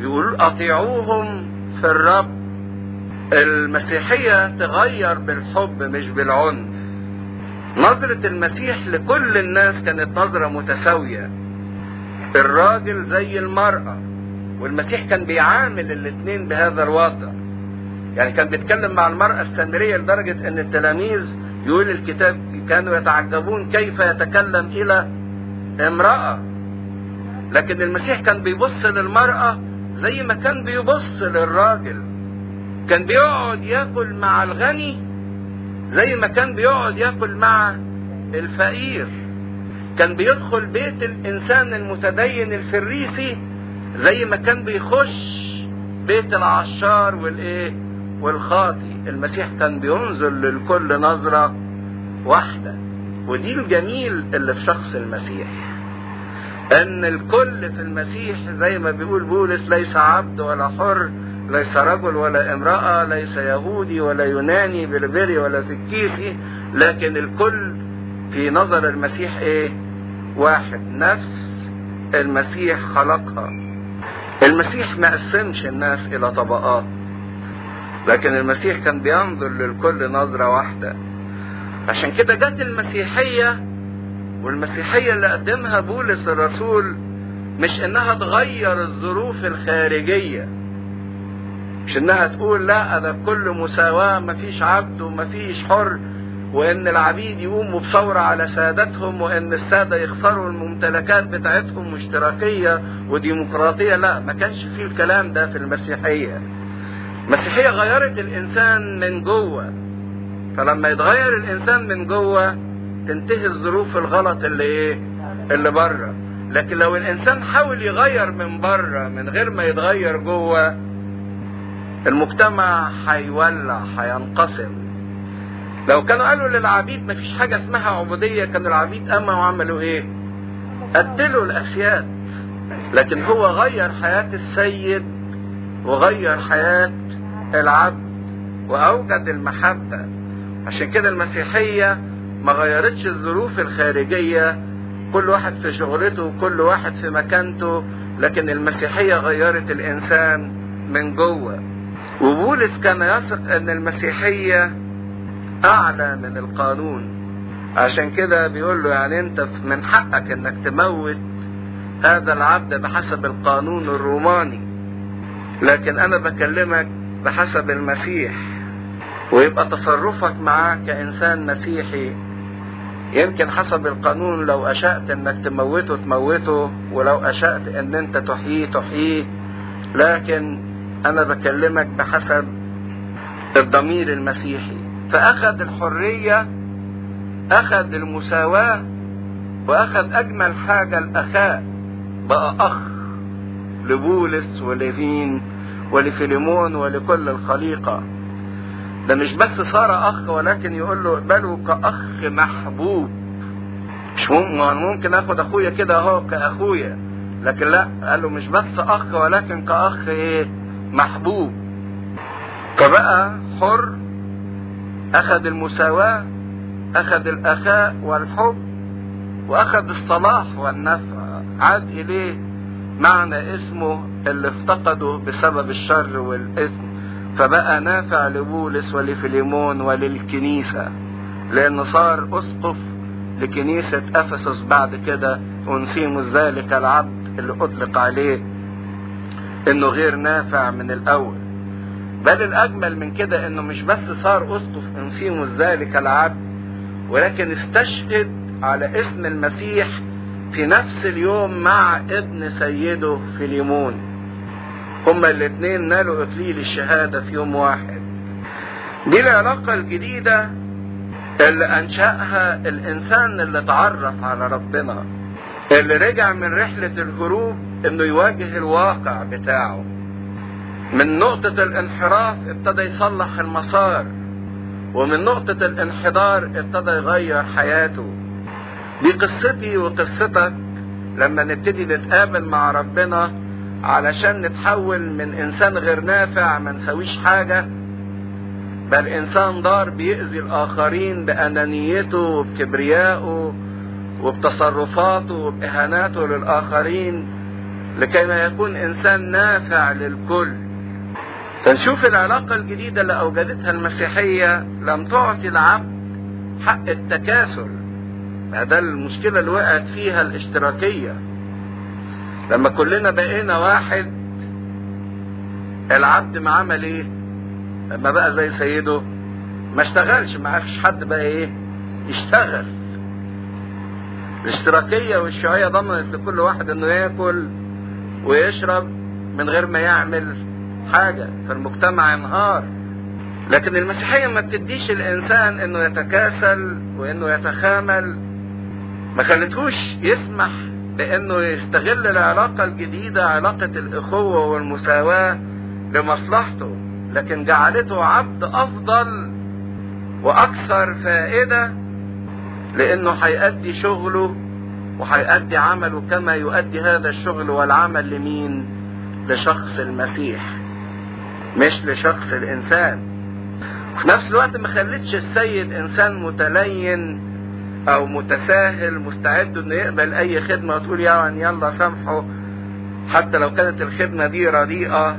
S1: يقول أطيعوهم في الرب. المسيحية تغير بالحب مش بالعنف. نظرة المسيح لكل الناس كانت نظرة متساوية. الراجل زي المرأة والمسيح كان بيعامل الاثنين بهذا الوضع. يعني كان بيتكلم مع المرأة السامرية لدرجة إن التلاميذ يقول الكتاب كانوا يتعجبون كيف يتكلم إلى امرأة. لكن المسيح كان بيبص للمرأة زي ما كان بيبص للراجل. كان بيقعد ياكل مع الغني زي ما كان بيقعد ياكل مع الفقير. كان بيدخل بيت الإنسان المتدين الفريسي زي ما كان بيخش بيت العشار والإيه؟ والخاطي. المسيح كان بينظر للكل نظرة واحدة. ودي الجميل اللي في شخص المسيح. أن الكل في المسيح زي ما بيقول بولس ليس عبد ولا حر ليس رجل ولا امرأة ليس يهودي ولا يوناني بربري ولا سكيسي لكن الكل في نظر المسيح إيه؟ واحد. نفس المسيح خلقها. المسيح ما قسمش الناس إلى طبقات. لكن المسيح كان بينظر للكل نظرة واحدة. عشان كده جت المسيحية والمسيحية اللي قدمها بولس الرسول مش إنها تغير الظروف الخارجية. مش إنها تقول لا ده كل مساواة مفيش عبد ومفيش حر وإن العبيد يقوموا بثورة على سادتهم وإن السادة يخسروا الممتلكات بتاعتهم واشتراكية وديمقراطية. لا ما كانش فيه الكلام ده في المسيحية. المسيحية غيرت الإنسان من جوة. فلما يتغير الإنسان من جوة تنتهي الظروف الغلط اللي إيه؟ اللي بره. لكن لو الإنسان حاول يغير من بره من غير ما يتغير جوه المجتمع هيولع هينقسم. لو كانوا قالوا للعبيد مفيش حاجة اسمها عبودية كان العبيد قاموا وعملوا إيه؟ قتلوا الأسياد. لكن هو غير حياة السيد وغير حياة العبد وأوجد المحبة. عشان كده المسيحية ما غيرتش الظروف الخارجية. كل واحد في شغلته وكل واحد في مكانته. لكن المسيحية غيرت الإنسان من جوه. وبولس كان يثق إن المسيحية أعلى من القانون. عشان كده بيقول له يعني أنت من حقك إنك تموت هذا العبد بحسب القانون الروماني. لكن أنا بكلمك بحسب المسيح. ويبقى تصرفك معاه كإنسان مسيحي يمكن حسب القانون لو أشأت إنك تموته تموته ولو أشأت إن أنت تحييه تحييه. لكن أنا بكلمك بحسب الضمير المسيحي. فأخذ الحرية أخذ المساواة وأخذ أجمل حاجة الأخاء. بقى أخ لبولس ولفين ولفيليمون ولكل الخليقة. ده مش بس صار أخ ولكن يقول له اقبله كأخ محبوب. مش ممكن آخد أخويا كده أهو كأخويا. لكن لا قال له مش بس أخ ولكن كأخ إيه؟ محبوب. فبقى حر أخذ المساواة أخذ الأخاء والحب وأخذ الصلاح والنفع. عاد إليه معنى اسمه اللي افتقده بسبب الشر والإثم. فبقى نافع لبولس ولفيليمون وللكنيسة لأنه صار أسقف لكنيسة إفسس بعد كده أنسيموس ذلك العبد اللي أطلق عليه إنه غير نافع من الأول. بل الأجمل من كده إنه مش بس صار أسقف أنسيموس ذلك العبد ولكن استشهد على اسم المسيح في نفس اليوم مع ابن سيده فيليمون. هما الاثنين نالوا اكليل الشهادة في يوم واحد. دي العلاقة الجديدة اللي أنشأها الإنسان اللي اتعرف على ربنا اللي رجع من رحلة الهروب إنه يواجه الواقع بتاعه. من نقطة الانحراف ابتدى يصلح المسار ومن نقطة الانحدار ابتدى يغير حياته. دي قصتي وقصتك لما نبتدي نتقابل مع ربنا علشان نتحول من إنسان غير نافع ما نسويش حاجة بل إنسان ضار بيأذي الآخرين بأنانيته وبكبريائه وبتصرفاته وبإهاناته للآخرين لكي ما يكون إنسان نافع للكل. فنشوف العلاقة الجديدة اللي أوجدتها المسيحية لم تعطي العبد حق التكاسل ده المشكلة اللي وقعت فيها الاشتراكية. لما كلنا بقينا واحد العبد ما عمل إيه؟ لما بقى زي سيده ما اشتغلش ما عرفش حد بقى إيه؟ يشتغل. الاشتراكية والشيوعية ضمنت لكل واحد إنه ياكل ويشرب من غير ما يعمل حاجة. فالمجتمع انهار. لكن المسيحية ما بتديش الإنسان إنه يتكاسل وإنه يتخامل. ما خلتهوش يسمح بانه يستغل العلاقة الجديدة علاقة الأخوة والمساواة لمصلحته لكن جعلته عبد أفضل وأكثر فائدة لأنه هيأدي شغله وهيأدي عمله كما يؤدي هذا الشغل والعمل لمين؟ لشخص المسيح مش لشخص الإنسان. في نفس الوقت ما خلتش السيد إنسان متلين أو متساهل مستعد إنه يقبل أي خدمة وتقول يعني يلا سامحه حتى لو كانت الخدمة دي رديئة.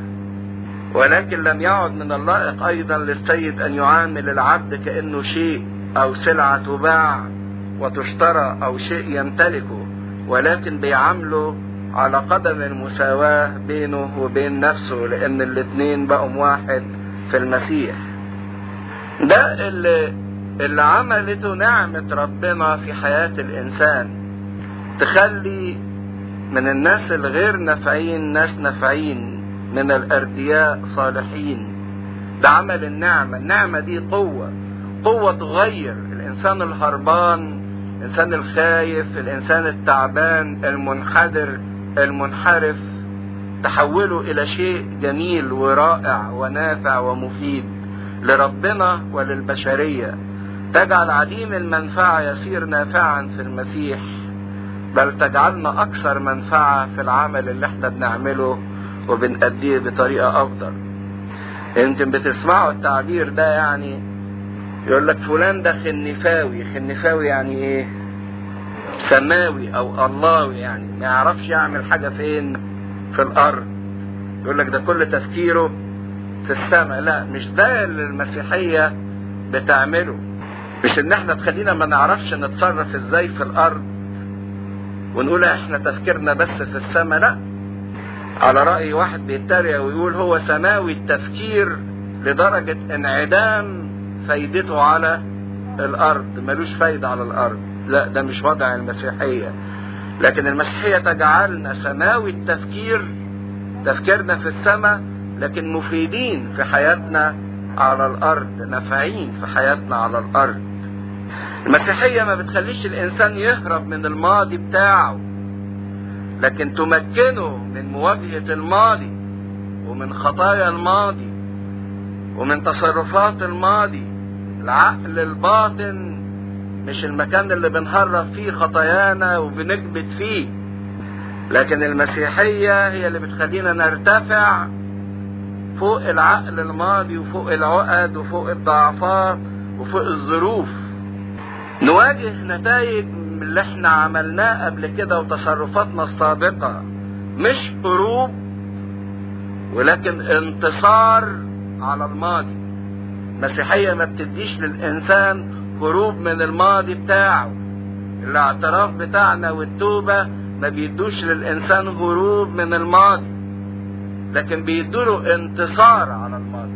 S1: ولكن لم يعد من اللائق أيضا للسيد أن يعامل العبد كأنه شيء أو سلعة تباع وتشترى أو شيء يمتلكه ولكن بيعامله على قدم المساواة بينه وبين نفسه لأن الاتنين بقوا واحد في المسيح. ده اللي, اللي عملته نعمة ربنا في حياة الإنسان. تخلي من الناس الغير نافعين ناس نافعين من الأردياء صالحين. ده عمل النعمة. النعمة دي قوة. قوة تغير. الإنسان الهربان الإنسان الخايف الإنسان التعبان المنحدر المنحرف. تحوله إلى شيء جميل ورائع ونافع ومفيد لربنا وللبشرية. تجعل عديم المنفعة يصير نافعا في المسيح بل تجعلنا أكثر منفعة في العمل اللي إحنا بنعمله وبنأديه بطريقة أفضل. يمكن بتسمعوا التعبير ده يعني يقول لك فلان ده خنفاوي خنفاوي يعني إيه؟ سماوي أو اللهوي يعني ما يعرفش يعمل حاجة فين؟ في الأرض. يقول لك ده كل تفكيره في السماء. لا مش ده اللي المسيحية بتعمله. مش إن إحنا تخلينا ما نعرفش نتصرف إزاي في الأرض ونقول إحنا تفكيرنا بس في السماء لا. على رأي واحد بيتريق ويقول هو سماوي التفكير لدرجة انعدام فايدته على الأرض ملوش فايدة على الأرض. لا ده مش وضع المسيحية. لكن المسيحية تجعلنا سماوي التفكير تفكيرنا في السماء لكن مفيدين في حياتنا على الأرض نافعين في حياتنا على الأرض. المسيحية ما بتخليش الإنسان يهرب من الماضي بتاعه لكن تمكنه من مواجهة الماضي ومن خطايا الماضي ومن تصرفات الماضي. العقل الباطن مش المكان اللي بنهرب فيه خطايانا وبنكبت فيه. لكن المسيحية هي اللي بتخلينا نرتفع فوق العقل الماضي وفوق العقد وفوق الضعفات وفوق الظروف. نواجه نتائج اللي إحنا عملناه قبل كده وتصرفاتنا السابقة. مش هروب ولكن انتصار على الماضي. المسيحية ما بتديش للإنسان هروب من الماضي بتاعه. الاعتراف بتاعنا والتوبة ما بيدوش للإنسان هروب من الماضي لكن بيدوله انتصار على الماضي.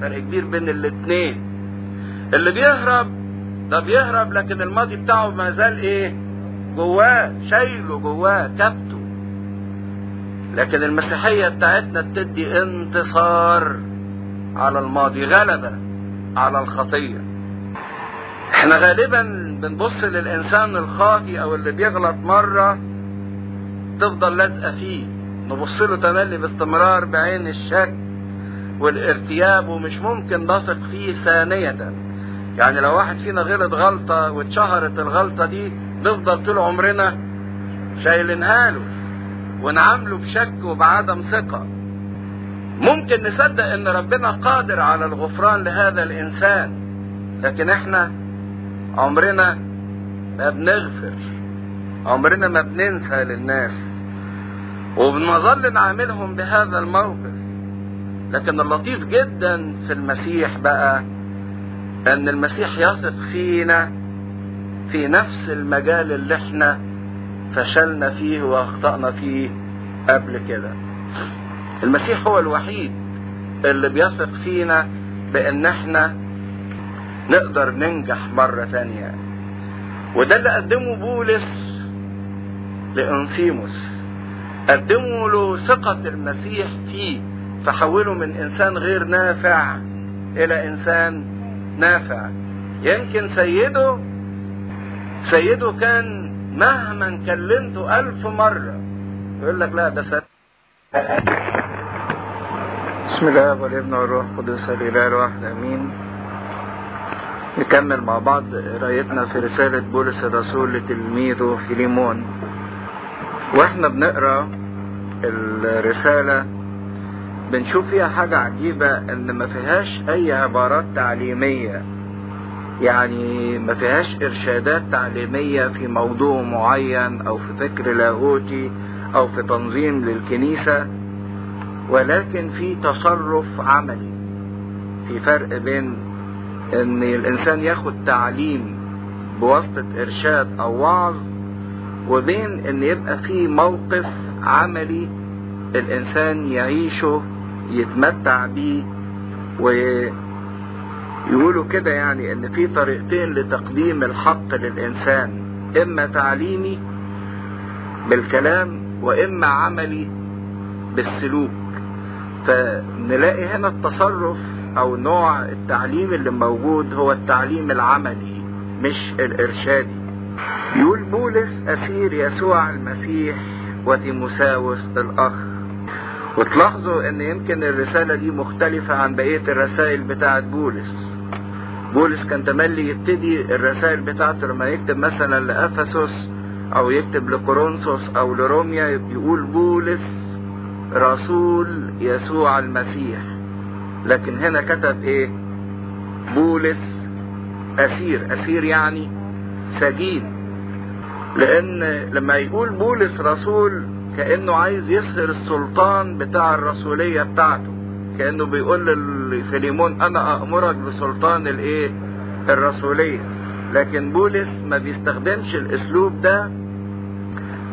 S1: فرق كبير بين الاتنين. اللي بيهرب ده بيهرب لكن الماضي بتاعه ما زال إيه؟ جواه شايله جواه كبته. لكن المسيحية بتاعتنا بتدي انتصار على الماضي غلبة على الخطية. إحنا غالبا بنبص للإنسان الخاطي أو اللي بيغلط مرة تفضل لازقة فيه. نبص له تملي باستمرار بعين الشك والارتياب ومش ممكن نثق فيه ثانية. يعني لو واحد فينا غلط غلطة واتشهرت الغلطة دي نفضل طول عمرنا شايلينها له ونعامله بشك وبعدم ثقة. ممكن نصدق إن ربنا قادر على الغفران لهذا الإنسان لكن إحنا عمرنا ما بنغفر عمرنا ما بننسى للناس وبنظل نعاملهم بهذا الموقف. لكن اللطيف جدا في المسيح بقى أن المسيح يثق فينا في نفس المجال اللي إحنا فشلنا فيه وأخطأنا فيه قبل كده. المسيح هو الوحيد اللي بيثق فينا بأن إحنا نقدر ننجح مرة تانية. وده اللي قدمه بولس لانسيموس قدموا له ثقة المسيح فيه فحوله من إنسان غير نافع إلى إنسان نافع. يمكن سيده سيده كان مهما كلمته ألف مرة. يقول لك لا ده سيد. بسم الله والابن والروح القدس الإله الواحد آمين. نكمل مع بعض قرايتنا في رسالة بولس الرسول لتلميذه فيليمون. وإحنا بنقرأ الرسالة بنشوف فيها حاجة عجيبة إن ما فيهاش أي عبارات تعليمية. يعني ما فيهاش إرشادات تعليمية في موضوع معين أو في فكر لاهوتي أو في تنظيم للكنيسة ولكن في تصرف عملي. في فرق بين إن الإنسان ياخد تعليم بواسطة إرشاد أو وعظ وبين إن يبقى في موقف عملي الإنسان يعيشه يتمتع بيه ويقولوا كده يعني إن في طريقتين لتقديم الحق للإنسان إما تعليمي بالكلام وإما عملي بالسلوك. فنلاقي هنا التصرف أو نوع التعليم اللي موجود هو التعليم العملي مش الإرشادي. يقول بولس أسير يسوع المسيح وتيموساوس الأخ. وتلاحظوا إن يمكن الرسالة دي مختلفة عن بقية الرسائل بتاعت بولس. بولس كان تملي يبتدي الرسائل بتاعته لما يكتب مثلا لأفسس أو يكتب لكورنثوس أو لروميا يقول بولس رسول يسوع المسيح. لكن هنا كتب إيه؟ بولس أسير. أسير يعني سجين. لأن لما يقول بولس رسول كأنه عايز يظهر السلطان بتاع الرسولية بتاعته. كأنه بيقول لفيليمون أنا أمرك بسلطان الإيه؟ الرسولية. لكن بولس ما بيستخدمش الأسلوب ده.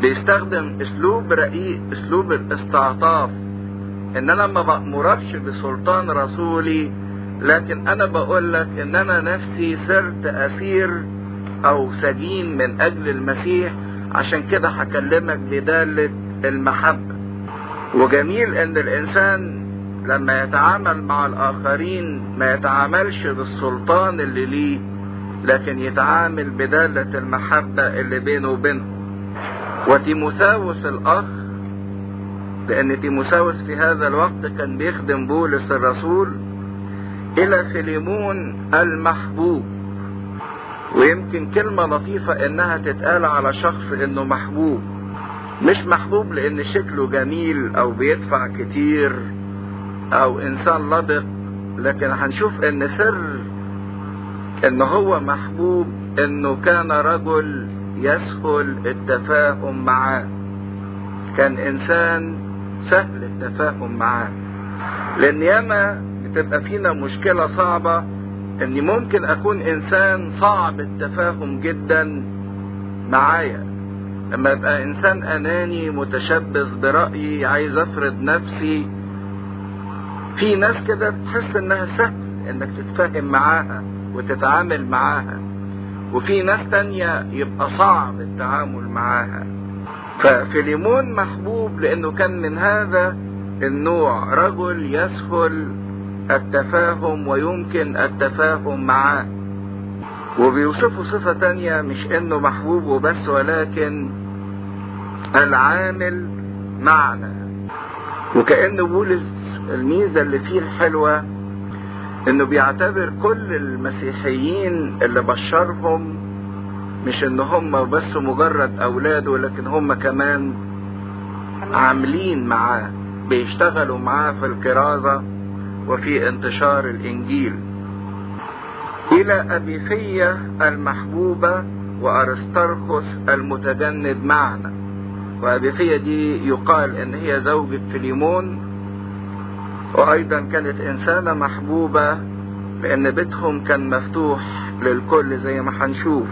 S1: بيستخدم أسلوب رقيق أسلوب الاستعطاف. إن أنا ما بأمركش بسلطان رسولي لكن أنا بقول لك إن أنا نفسي صرت أسير أو سجين من أجل المسيح. عشان كده هكلمك بدالة المحبة. وجميل إن الإنسان لما يتعامل مع الآخرين ما يتعاملش بالسلطان اللي ليه لكن يتعامل بدالة المحبة اللي بينه وبينهم. وتيموثاوس الأخ لأن تيموثاوس في هذا الوقت كان بيخدم بولس الرسول إلى فيليمون المحبوب. ويمكن كلمة لطيفة إنها تتقال على شخص إنه محبوب. مش محبوب لأن شكله جميل أو بيدفع كتير أو إنسان لدق لكن هنشوف إن سر إن هو محبوب إنه كان رجل يسهل التفاهم معاه كان إنسان سهل التفاهم معاه لأن ياما بتبقى فينا مشكلة صعبة إني ممكن أكون إنسان صعب التفاهم جدا معايا. لما ابقى إنسان أناني متشبث برأيي عايز أفرض نفسي. في ناس كده تحس إنها سهل إنك تتفاهم معاها وتتعامل معاها. وفي ناس تانية يبقى صعب التعامل معاها. ففيليمون محبوب لأنه كان من هذا النوع رجل يسهل التفاهم ويمكن التفاهم معاه. وبيوصفه صفة تانية مش إنه محبوب وبس ولكن العامل معنا. وكأن بولس الميزة اللي فيه الحلوة إنه بيعتبر كل المسيحيين اللي بشرهم مش إن هم بس مجرد اولاده لكن هم كمان عاملين معاه بيشتغلوا معاه في الكرازة وفي انتشار الإنجيل. إلى ابيفية المحبوبة وارسترخس المتجند معنا. وابيفية دي يقال إن هي زوجة فيليمون وأيضا كانت إنسانة محبوبة لأن بيتهم كان مفتوح للكل زي ما هنشوف.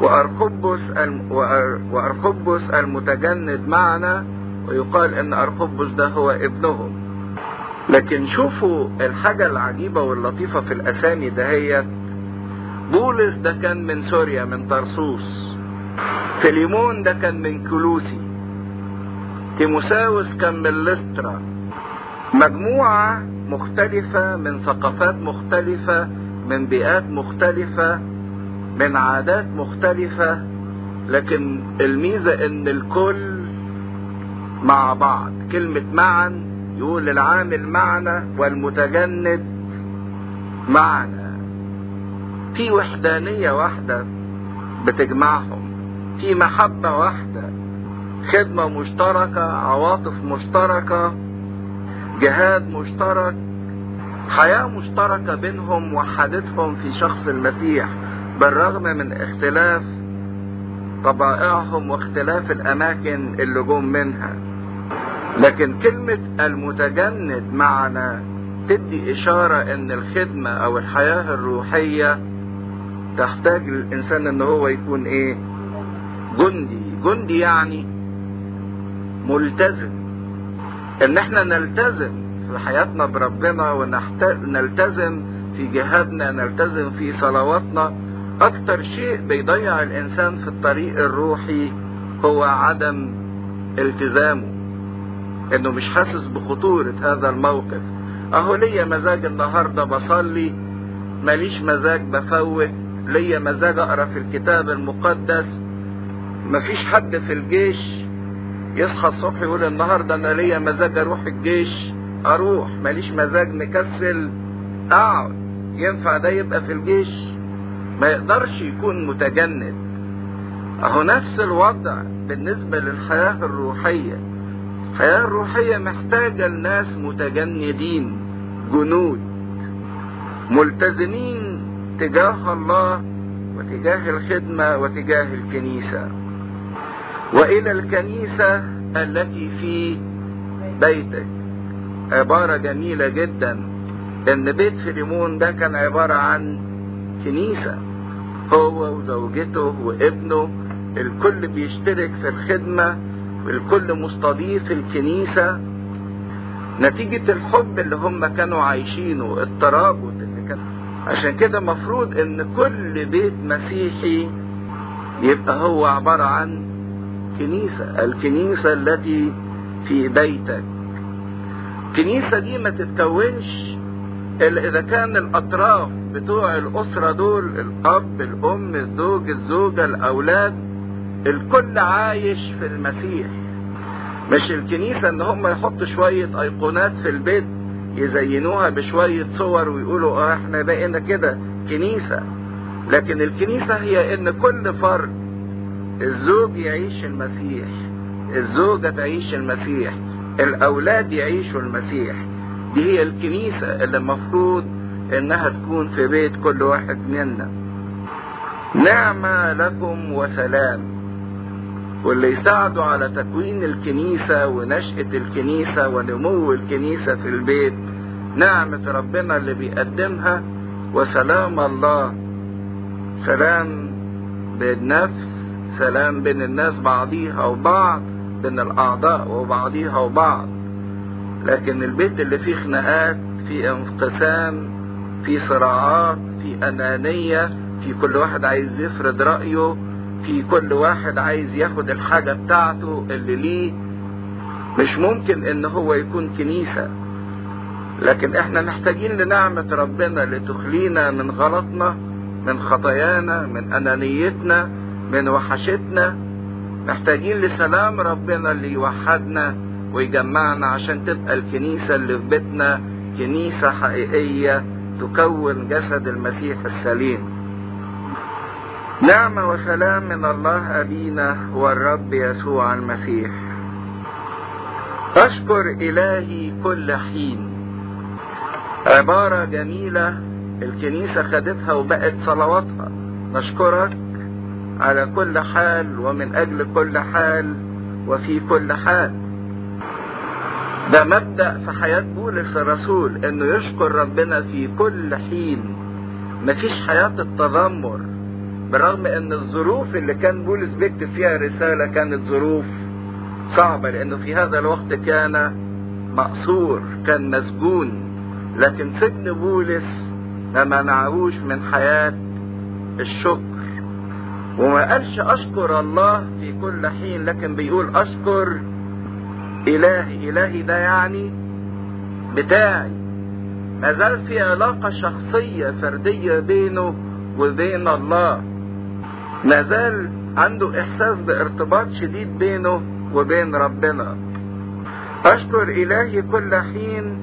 S1: وارقبس الم... وارقبس المتجند معنا ويقال إن ارقبس ده هو ابنهم. لكن شوفوا الحاجة العجيبة واللطيفة في الأسامي دهيت. بولس ده كان من سوريا من طرسوس. فيليمون ده كان من كلوسي تيموساوس كان من لسترا مجموعة مختلفة من ثقافات مختلفة من بيئات مختلفة من عادات مختلفة لكن الميزة ان الكل مع بعض كلمة معا يقول العامل معنا والمتجند معنا في وحدانية واحدة بتجمعهم في محبة واحدة خدمة مشتركة عواطف مشتركة جهاد مشترك حياة مشتركة بينهم وحدتهم في شخص المسيح بالرغم من اختلاف طبائعهم واختلاف الأماكن اللي جم منها لكن كلمة المتجند معنا تدي إشارة إن الخدمة أو الحياة الروحية تحتاج للإنسان إن هو يكون إيه؟ جندي، جندي يعني ملتزم. إن إحنا نلتزم في حياتنا بربنا ونلتزم في جهادنا نلتزم في صلواتنا أكتر شيء بيضيع الإنسان في الطريق الروحي هو عدم التزامه. إنه مش حاسس بخطورة هذا الموقف. أهو ليا مزاج النهاردة بصلي ماليش مزاج بفوت ليا مزاج أقرأ في الكتاب المقدس مفيش حد في الجيش يصحى الصبح يقول النهارده أنا ليا مزاج أروح الجيش. أروح ماليش مزاج مكسل. أقعد. ينفع ده يبقى في الجيش؟ ما يقدرش يكون متجند. أهو نفس الوضع بالنسبة للحياة الروحية. الحياة الروحية محتاجة لناس متجندين جنود ملتزمين تجاه الله وتجاه الخدمة وتجاه الكنيسة. وإلى الكنيسة التي في بيتك. عبارة جميلة جدا. إن بيت فيليمون ده كان عبارة عن كنيسة. هو وزوجته وابنه الكل بيشترك في الخدمة والكل مستضيف الكنيسة. نتيجة الحب اللي هم كانوا عايشينه الترابط اللي كان. عشان كده مفروض إن كل بيت مسيحي يبقى هو عبارة عن كنيسة الكنيسة التي في بيتك. الكنيسة دي ما تتكونش إلا إذا كان الأطراف بتوع الأسرة دول الأب الأم الزوج الزوجة الأولاد الكل عايش في المسيح. مش الكنيسة إن هم يحطوا شوية أيقونات في البيت يزينوها بشوية صور ويقولوا آه إحنا بقينا كده كنيسة. لكن الكنيسة هي إن كل فرد الزوج يعيش المسيح. الزوجة تعيش المسيح. الأولاد يعيشوا المسيح. دي هي الكنيسة اللي المفروض إنها تكون في بيت كل واحد منا. نعمة لكم وسلام. واللي يساعدوا على تكوين الكنيسة ونشأة الكنيسة ونمو الكنيسة في البيت نعمة ربنا اللي بيقدمها وسلام الله. سلام بالنفس سلام بين الناس بعضيها وبعض بين الأعضاء وبعضيها وبعض. لكن البيت اللي فيه خناقات فيه انقسام في صراعات في أنانية في كل واحد عايز يفرض رأيه في كل واحد عايز ياخد الحاجة بتاعته اللي ليه. مش ممكن إن هو يكون كنيسة. لكن إحنا محتاجين لنعمة ربنا لتخلينا من غلطنا من خطايانا من أنانيتنا من وحشتنا. محتاجين لسلام ربنا اللي يوحدنا ويجمعنا عشان تبقى الكنيسة اللي في بيتنا كنيسة حقيقية تكون جسد المسيح السليم. نعمة وسلام من الله أبينا والرب يسوع المسيح. أشكر إلهي كل حين. عبارة جميلة الكنيسة خدتها وبقت صلواتها. نشكرك. على كل حال ومن أجل كل حال وفي كل حال. ده مبدأ في حياة بولس الرسول إنه يشكر ربنا في كل حين. مفيش حياة التذمر برغم إن الظروف اللي كان بولس بيكتب فيها رسالة كانت ظروف صعبة لأنه في هذا الوقت كان مقصور كان مسجون. لكن سجن بولس ما منعهوش من حياة الشكر. وما قالش أشكر الله في كل حين لكن بيقول أشكر إلهي. إلهي ده يعني بتاعي. ما زال في علاقة شخصية فردية بينه وبين الله. ما زال عنده إحساس بارتباط شديد بينه وبين ربنا. أشكر إلهي كل حين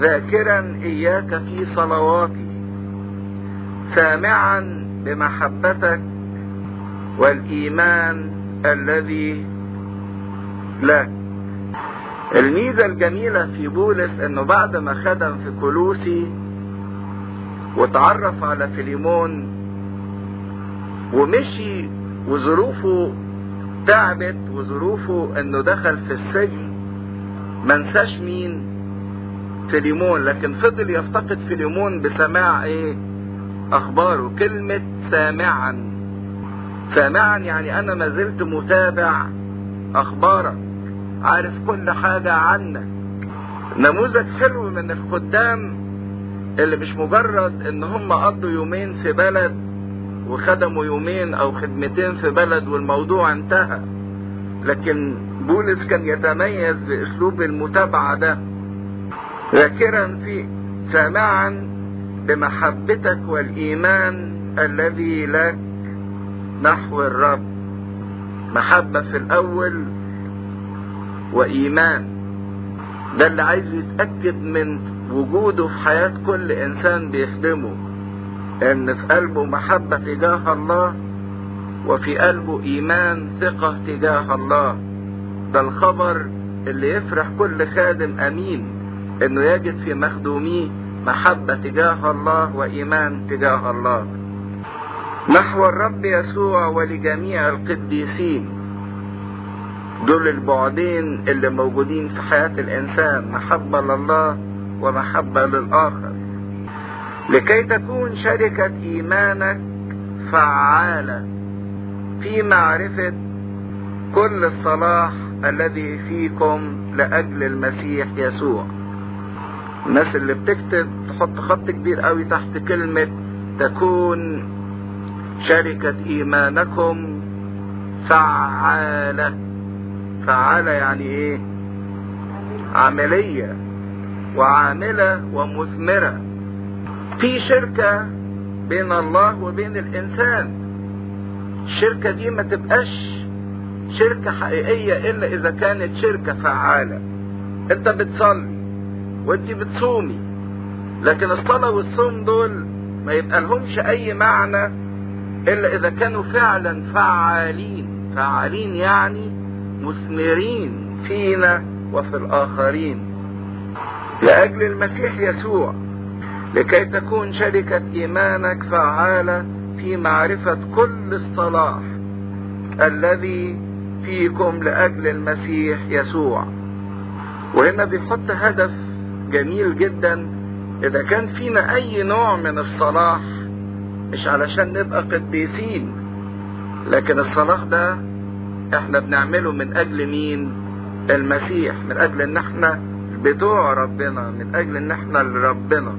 S1: ذاكرا إياك في صلواتي سامعا بمحبتك والإيمان الذي لك الميزة الجميلة في بولس إنه بعد ما خدم في كولوسي وتعرف على فيليمون ومشي وظروفه تعبت وظروفه إنه دخل في السجن منساش مين؟ فيليمون. لكن فضل يفتقد فيليمون بسماع إيه؟ أخباره كلمة سامعا. سامعا يعني أنا ما زلت متابع أخبارك. عارف كل حاجة عنك. نموذج حلو من الخدام اللي مش مجرد إن هم قضوا يومين في بلد وخدموا يومين أو خدمتين في بلد والموضوع انتهى. لكن بولس كان يتميز بأسلوب المتابعة ده. ذاكرا في سامعا بمحبتك والإيمان الذي لك نحو الرب. محبة في الأول وإيمان. ده اللي عايز يتأكد من وجوده في حياة كل إنسان بيخدمه. إن في قلبه محبة تجاه الله وفي قلبه إيمان ثقة تجاه الله. ده الخبر اللي يفرح كل خادم أمين إنه يجد في مخدوميه محبة تجاه الله وإيمان تجاه الله. نحو الرب يسوع ولجميع القديسين. دول البعدين اللي موجودين في حياة الإنسان محبة لله ومحبة للآخر. لكي تكون شركة إيمانك فعالة في معرفة كل الصلاح الذي فيكم لأجل المسيح يسوع. الناس اللي بتكتب تحط خط كبير قوي تحت كلمة تكون شركة إيمانكم فعالة فعالة يعني إيه؟ عملية وعاملة ومثمرة. في شركة بين الله وبين الإنسان. الشركة دي ما تبقاش شركة حقيقية إلا إذا كانت شركة فعالة. أنت بتصلي وأنت بتصومي لكن الصلاة والصوم دول ما يبقى لهمش أي معنى إلا إذا كانوا فعلا فعالين. فعالين يعني مثمرين فينا وفي الآخرين. لأجل المسيح يسوع لكي تكون شركة إيمانك فعالة في معرفة كل الصلاح الذي فيكم لأجل المسيح يسوع. وهنا بيحط هدف جميل جدا إذا كان فينا أي نوع من الصلاح مش علشان نبقى قديسين لكن الصلاح ده إحنا بنعمله من أجل مين؟ المسيح من أجل إن إحنا بتوع ربنا من أجل إن إحنا لربنا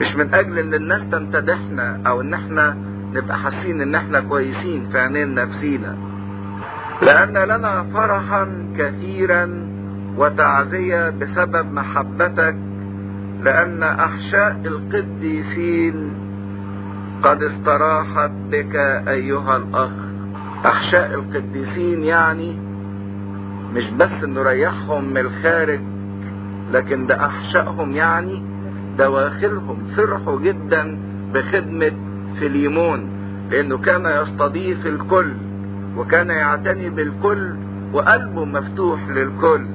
S1: مش من أجل إن الناس تمتدحنا أو إن إحنا نبقى حاسين إن إحنا كويسين في عينين نفسينا لأن لنا فرحا كثيرا وتعزية بسبب محبتك لأن أحشاء القديسين قد استراحت بك أيها الأخ. أحشاء القديسين يعني مش بس نريحهم من الخارج لكن ده أحشائهم يعني دواخلهم. فرحوا جدا بخدمة فيليمون لأنه كان يستضيف الكل وكان يعتني بالكل وقلبه مفتوح للكل.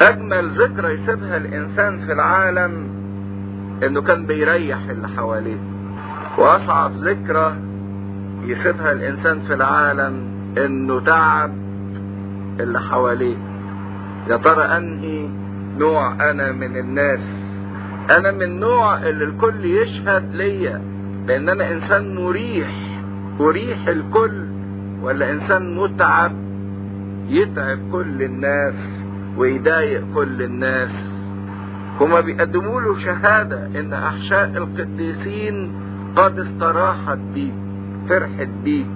S1: أجمل ذكرى يسيبها الإنسان في العالم إنه كان بيريح اللي حواليه. وأصعب ذكرى يسيبها الإنسان في العالم إنه تعب اللي حواليه. يا ترى أنهي نوع أنا من الناس؟ أنا من نوع اللي الكل يشهد ليا لأن أنا إنسان مريح أريح الكل ولا إنسان متعب؟ يتعب كل الناس ويضايق كل الناس. هما بيقدموا له شهادة إن أحشاء القديسين قد استراحت بيك فرحت بيك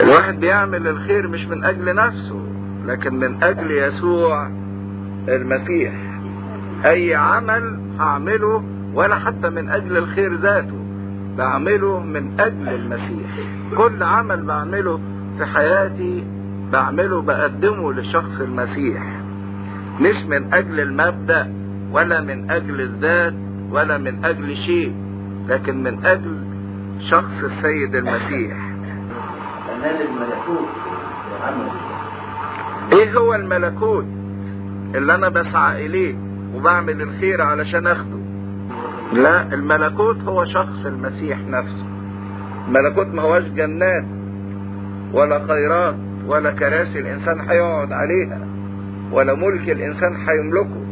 S1: الواحد بيعمل الخير مش من أجل نفسه لكن من أجل يسوع المسيح. أي عمل هعمله ولا حتى من أجل الخير ذاته بعمله من أجل المسيح. كل عمل بعمله في حياتي بعمله بقدمه لشخص المسيح مش من أجل المبدأ. ولا من أجل الذات ولا من أجل شيء لكن من أجل شخص السيد المسيح.
S2: تنال الملكوت
S1: إيه هو الملكوت اللي أنا بسعى إليه وبعمل الخير علشان أخده؟ لا الملكوت هو شخص المسيح نفسه. الملكوت ما هوش جنات ولا خيرات ولا كراسي الإنسان هيقعد عليها ولا ملك الإنسان هيملكه.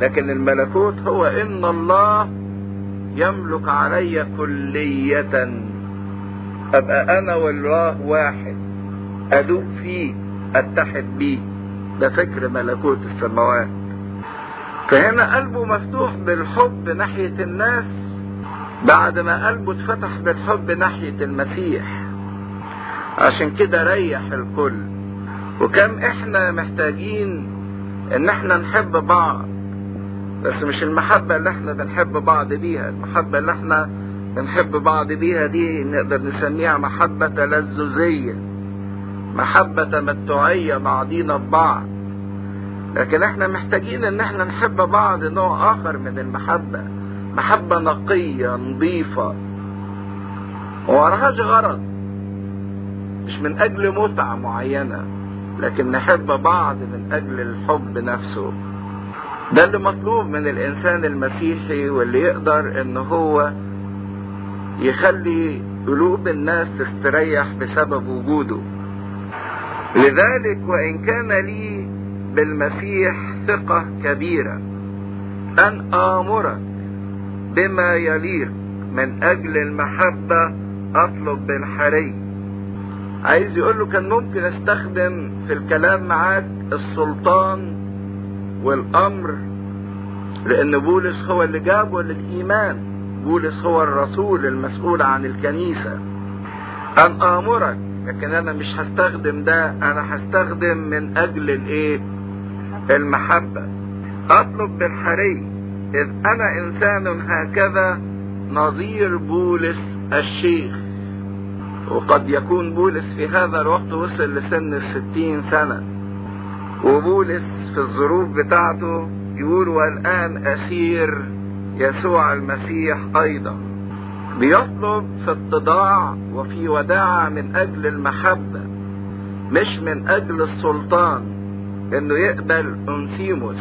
S1: لكن الملكوت هو إن الله يملك علي كلية. أبقى أنا والله واحد ادوب فيه أتحد بيه. ده فكر ملكوت السماوات. فهنا قلبه مفتوح بالحب ناحية الناس بعد ما قلبه اتفتح بالحب ناحية المسيح. عشان كده ريح الكل. وكم إحنا محتاجين إن إحنا نحب بعض. بس مش المحبة اللي إحنا بنحب بعض بيها. المحبة اللي إحنا بنحب بعض بيها دي نقدر نسميها محبة تلذذية. محبة تمتعية بعضينا ببعض. لكن إحنا محتاجين ان إحنا نحب بعض نوع آخر من المحبة. محبة نقية نظيفة. ووراهاش غرض. مش من أجل متعة معينة لكن نحب بعض من أجل الحب نفسه. ده اللي مطلوب من الإنسان المسيحي واللي يقدر إن هو يخلي قلوب الناس تستريح بسبب وجوده. لذلك وإن كان لي بالمسيح ثقة كبيرة أن آمرك بما يليق من أجل المحبة أطلب بالحري. عايز يقول له كان ممكن أستخدم في الكلام معاك السلطان والأمر لأن بولس هو اللي جابه للايمان بولس هو الرسول المسؤول عن الكنيسة. أن آمرك لكن أنا مش هستخدم ده أنا هستخدم من أجل الإيه؟ المحبة. أطلب بالحري إذ أنا إنسان هكذا نظير بولس الشيخ. وقد يكون بولس في هذا الوقت وصل لسن الستين سنة. وبولس في الظروف بتاعته يقول والآن أسير يسوع المسيح أيضا. بيطلب في اتضاع وفي وداعة من أجل المحبة مش من أجل السلطان إنه يقبل انسيموس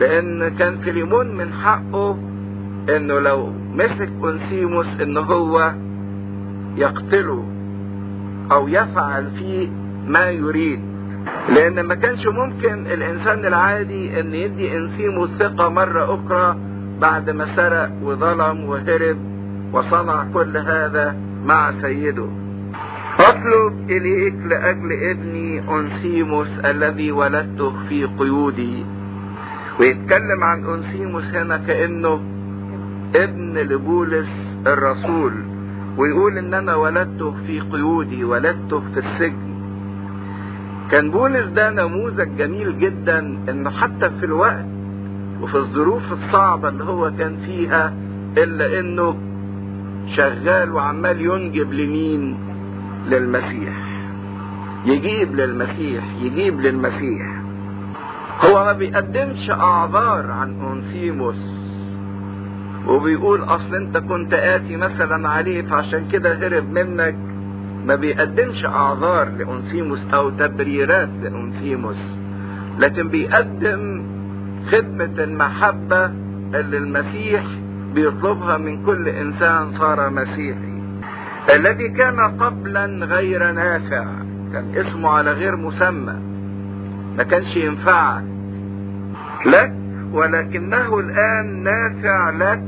S1: لأن كان فيليمون من حقه إنه لو مسك انسيموس ان هو يقتله أو يفعل فيه ما يريد. لأن ما كانش ممكن الإنسان العادي إن يدي انسيموس ثقة مرة أخرى بعد ما سرق وظلم وهرب وصنع كل هذا مع سيده. أطلب إليك لأجل ابني أنسيموس الذي ولدته في قيودي. ويتكلم عن أنسيموس هنا كأنه ابن لبولس الرسول ويقول إن أنا ولدته في قيودي ولدته في السجن. كان بولس ده نموذج جميل جدا انه حتى في الوقت وفي الظروف الصعبة اللي هو كان فيها إلا إنه شغال وعمال ينجب لمين؟ للمسيح. يجيب للمسيح يجيب للمسيح. هو ما بيقدمش أعذار عن انسيموس وبيقول أصل أنت كنت آتي مثلا عليه فعشان كده هرب منك. ما بيقدمش أعذار لأنسيموس أو تبريرات لأنسيموس لكن بيقدم خدمة المحبة اللي المسيح بيطلبها من كل إنسان صار مسيحي. الذي كان قبلا غير نافع كان اسمه على غير مسمى ما كانش ينفعك لك ولكنه الآن نافع لك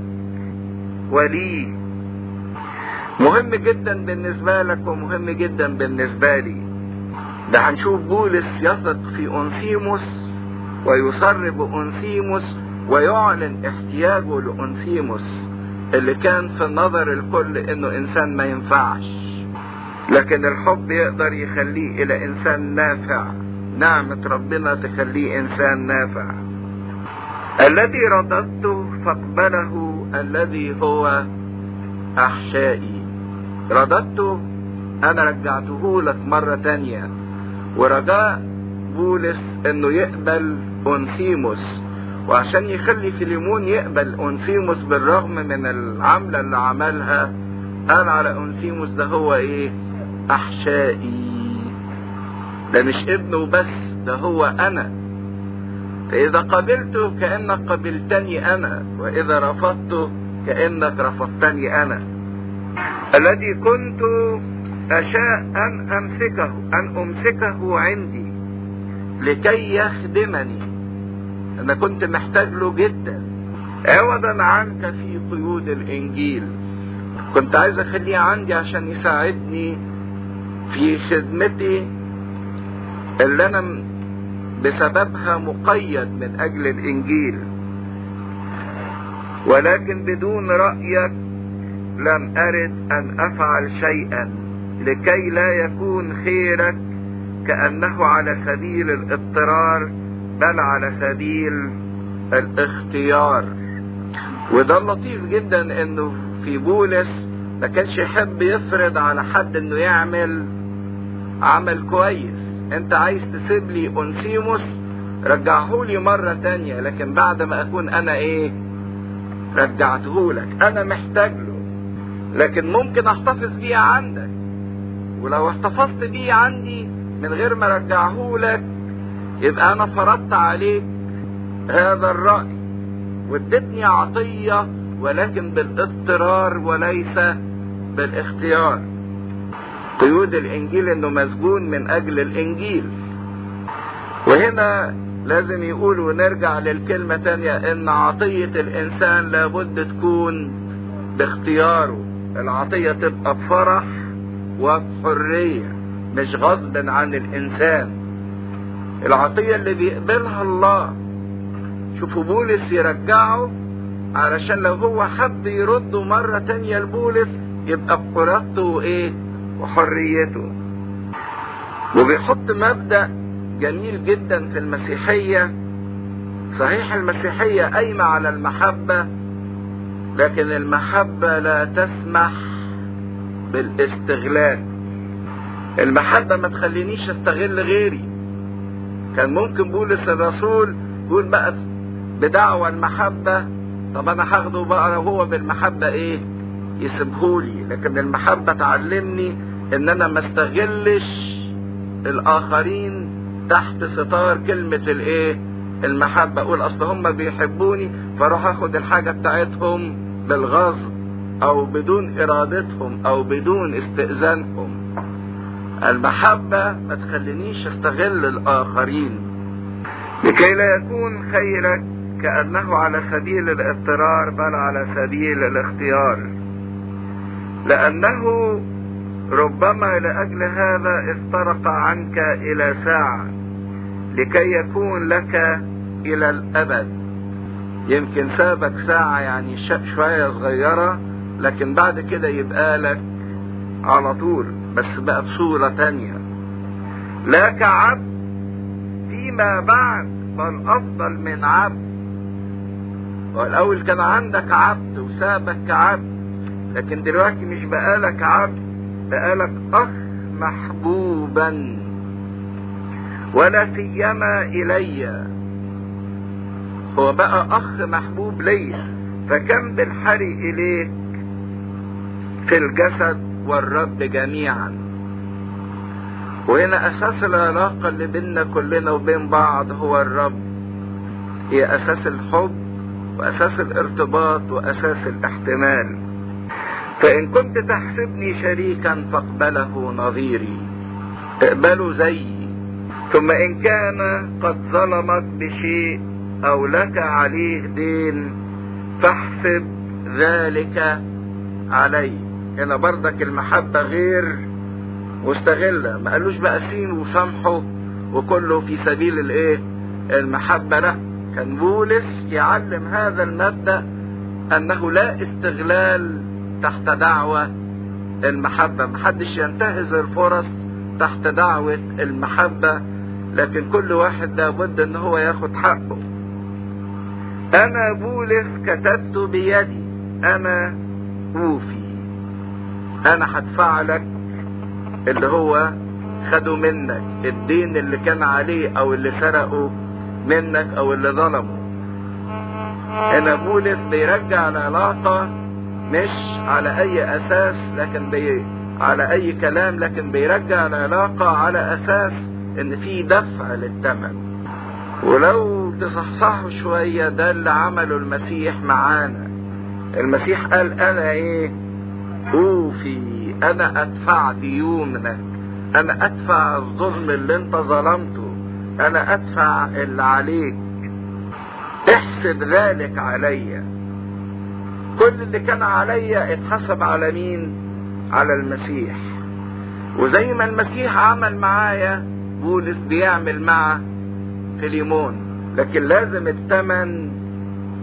S1: ولي مهم جدا بالنسبة لك ومهم جدا بالنسبة لي. ده هنشوف بولس يثق في أنسيموس ويصر بأنسيموس ويعلن احتياجه لأنسيموس اللي كان في النظر الكل إنه إنسان ما ينفعش. لكن الحب يقدر يخليه إلى إنسان نافع. نعمة ربنا تخليه إنسان نافع. الذي رددته فاقبله الذي هو أحشائي. رددته أنا رجعته لك مرة تانية. ورجاء بولس إنه يقبل انسيموس وعشان يخلي فيليمون يقبل انسيموس بالرغم من العملة اللي عملها قال على انسيموس ده هو إيه؟ أحشائي. ده مش ابنه بس ده هو أنا. فإذا قبلته كأنك قبلتني أنا وإذا رفضته كأنك رفضتني أنا. الذي كنت أشاء أن أمسكه أن أمسكه عندي لكي يخدمني. أنا كنت محتاج له جدا. عوضا عنك في قيود الإنجيل. كنت عايز اخليه عندي عشان يساعدني في خدمتي اللي أنا بسببها مقيد من أجل الإنجيل. ولكن بدون رأيك لم أرد أن أفعل شيئا لكي لا يكون خيرك كأنه على سبيل الاضطرار بل على سبيل الاختيار. وده اللطيف جدا إنه في بولس ما كانش يحب يفرض على حد إنه يعمل عمل كويس. أنت عايز تسيب لي انسيموس رجعه لي مرة تانية لكن بعد ما أكون أنا إيه؟ رجعته لك. أنا محتاج له. لكن ممكن أحتفظ بيه عندك. ولو احتفظت بيه عندي من غير ما رجعه لك يبقى أنا فرضت عليك هذا الرأي. وادتني عطية ولكن بالاضطرار وليس بالاختيار. قيود الإنجيل إنه مسجون من أجل الإنجيل. وهنا لازم يقول ونرجع للكلمة تانية إن عطية الإنسان لابد تكون باختياره. العطية تبقى بفرح وبحرية مش غصب عن الإنسان. العطية اللي بيقبلها الله. شوفوا بولس يرجعه علشان لو هو حب يرده مرة تانية لبولس يبقى بقرارته وايه وحريته. وبيحط مبدأ جميل جدا في المسيحية. صحيح المسيحية قايمة على المحبة لكن المحبة لا تسمح بالاستغلال. المحبة ما تخلينيش استغل غيري. كان ممكن بولس الرسول يقول بقى بدعوى المحبة طب أنا هاخده بقى وهو بالمحبة إيه؟ يسيبهولي. لكن المحبة تعلمني إن أنا ما استغلش الآخرين تحت ستار كلمة الإيه؟ المحبة. أقول أصل هم بيحبوني فأروح آخد الحاجة بتاعتهم بالغصب أو بدون إرادتهم أو بدون استئذانهم. المحبة ما تخلينيش أستغل الآخرين. لكي لا يكون خيرك كأنه على سبيل الاضطرار بل على سبيل الاختيار. لأنه ربما لأجل هذا افترق عنك إلى ساعة لكي يكون لك إلى الأبد. يمكن سابك ساعة يعني شوية صغيرة لكن بعد كده يبقى لك على طول بس بقى بصورة تانية. لا كعبد فيما بعد بل أفضل من عبد. والأول كان عندك عبد وسابك كعبد لكن دلوقتي مش بقالك عبد بقالك أخ محبوبا. ولا سيما إلي. هو بقى أخ محبوب ليا فكم بالحري إليك في الجسد والرب جميعا. وهنا أساس العلاقة اللي بيننا كلنا وبين بعض هو الرب. هي أساس الحب وأساس الارتباط وأساس الاحتمال. فإن كنت تحسبني شريكا فاقبله نظيري اقبله زيي. ثم إن كان قد ظلمك بشيء أو لك عليه دين فاحسب ذلك علي. هنا بردك المحبة غير مستغلة. ما قالوش بقى سين وسامحه وكله في سبيل الإيه؟ المحبة. لا كان بولس يعلم هذا المبدأ أنه لا استغلال تحت دعوة المحبة. محدش ينتهز الفرص تحت دعوة المحبة لكن كل واحد لابد إن هو ياخد حقه. أنا بولس كتبت بيدي أنا اوفي أنا هدفع لك اللي هو خده منك الدين اللي كان عليه أو اللي سرقه منك أو اللي ظلمه. هنا بولس بيرجع العلاقة مش على أي أساس لكن بي على أي كلام لكن بيرجع العلاقة على أساس إن في دفع للثمن ولو تصحصحوا شوية ده اللي عمله المسيح معانا. المسيح قال أنا إيه؟ أوفي أنا أدفع ديونك. أنا أدفع الظلم اللي أنت ظلمته. أنا أدفع اللي عليك. احسب ذلك عليا كل اللي كان عليا اتحسب على مين؟ على المسيح. وزي ما المسيح عمل معايا بولس بيعمل مع فيليمون لكن لازم الثمن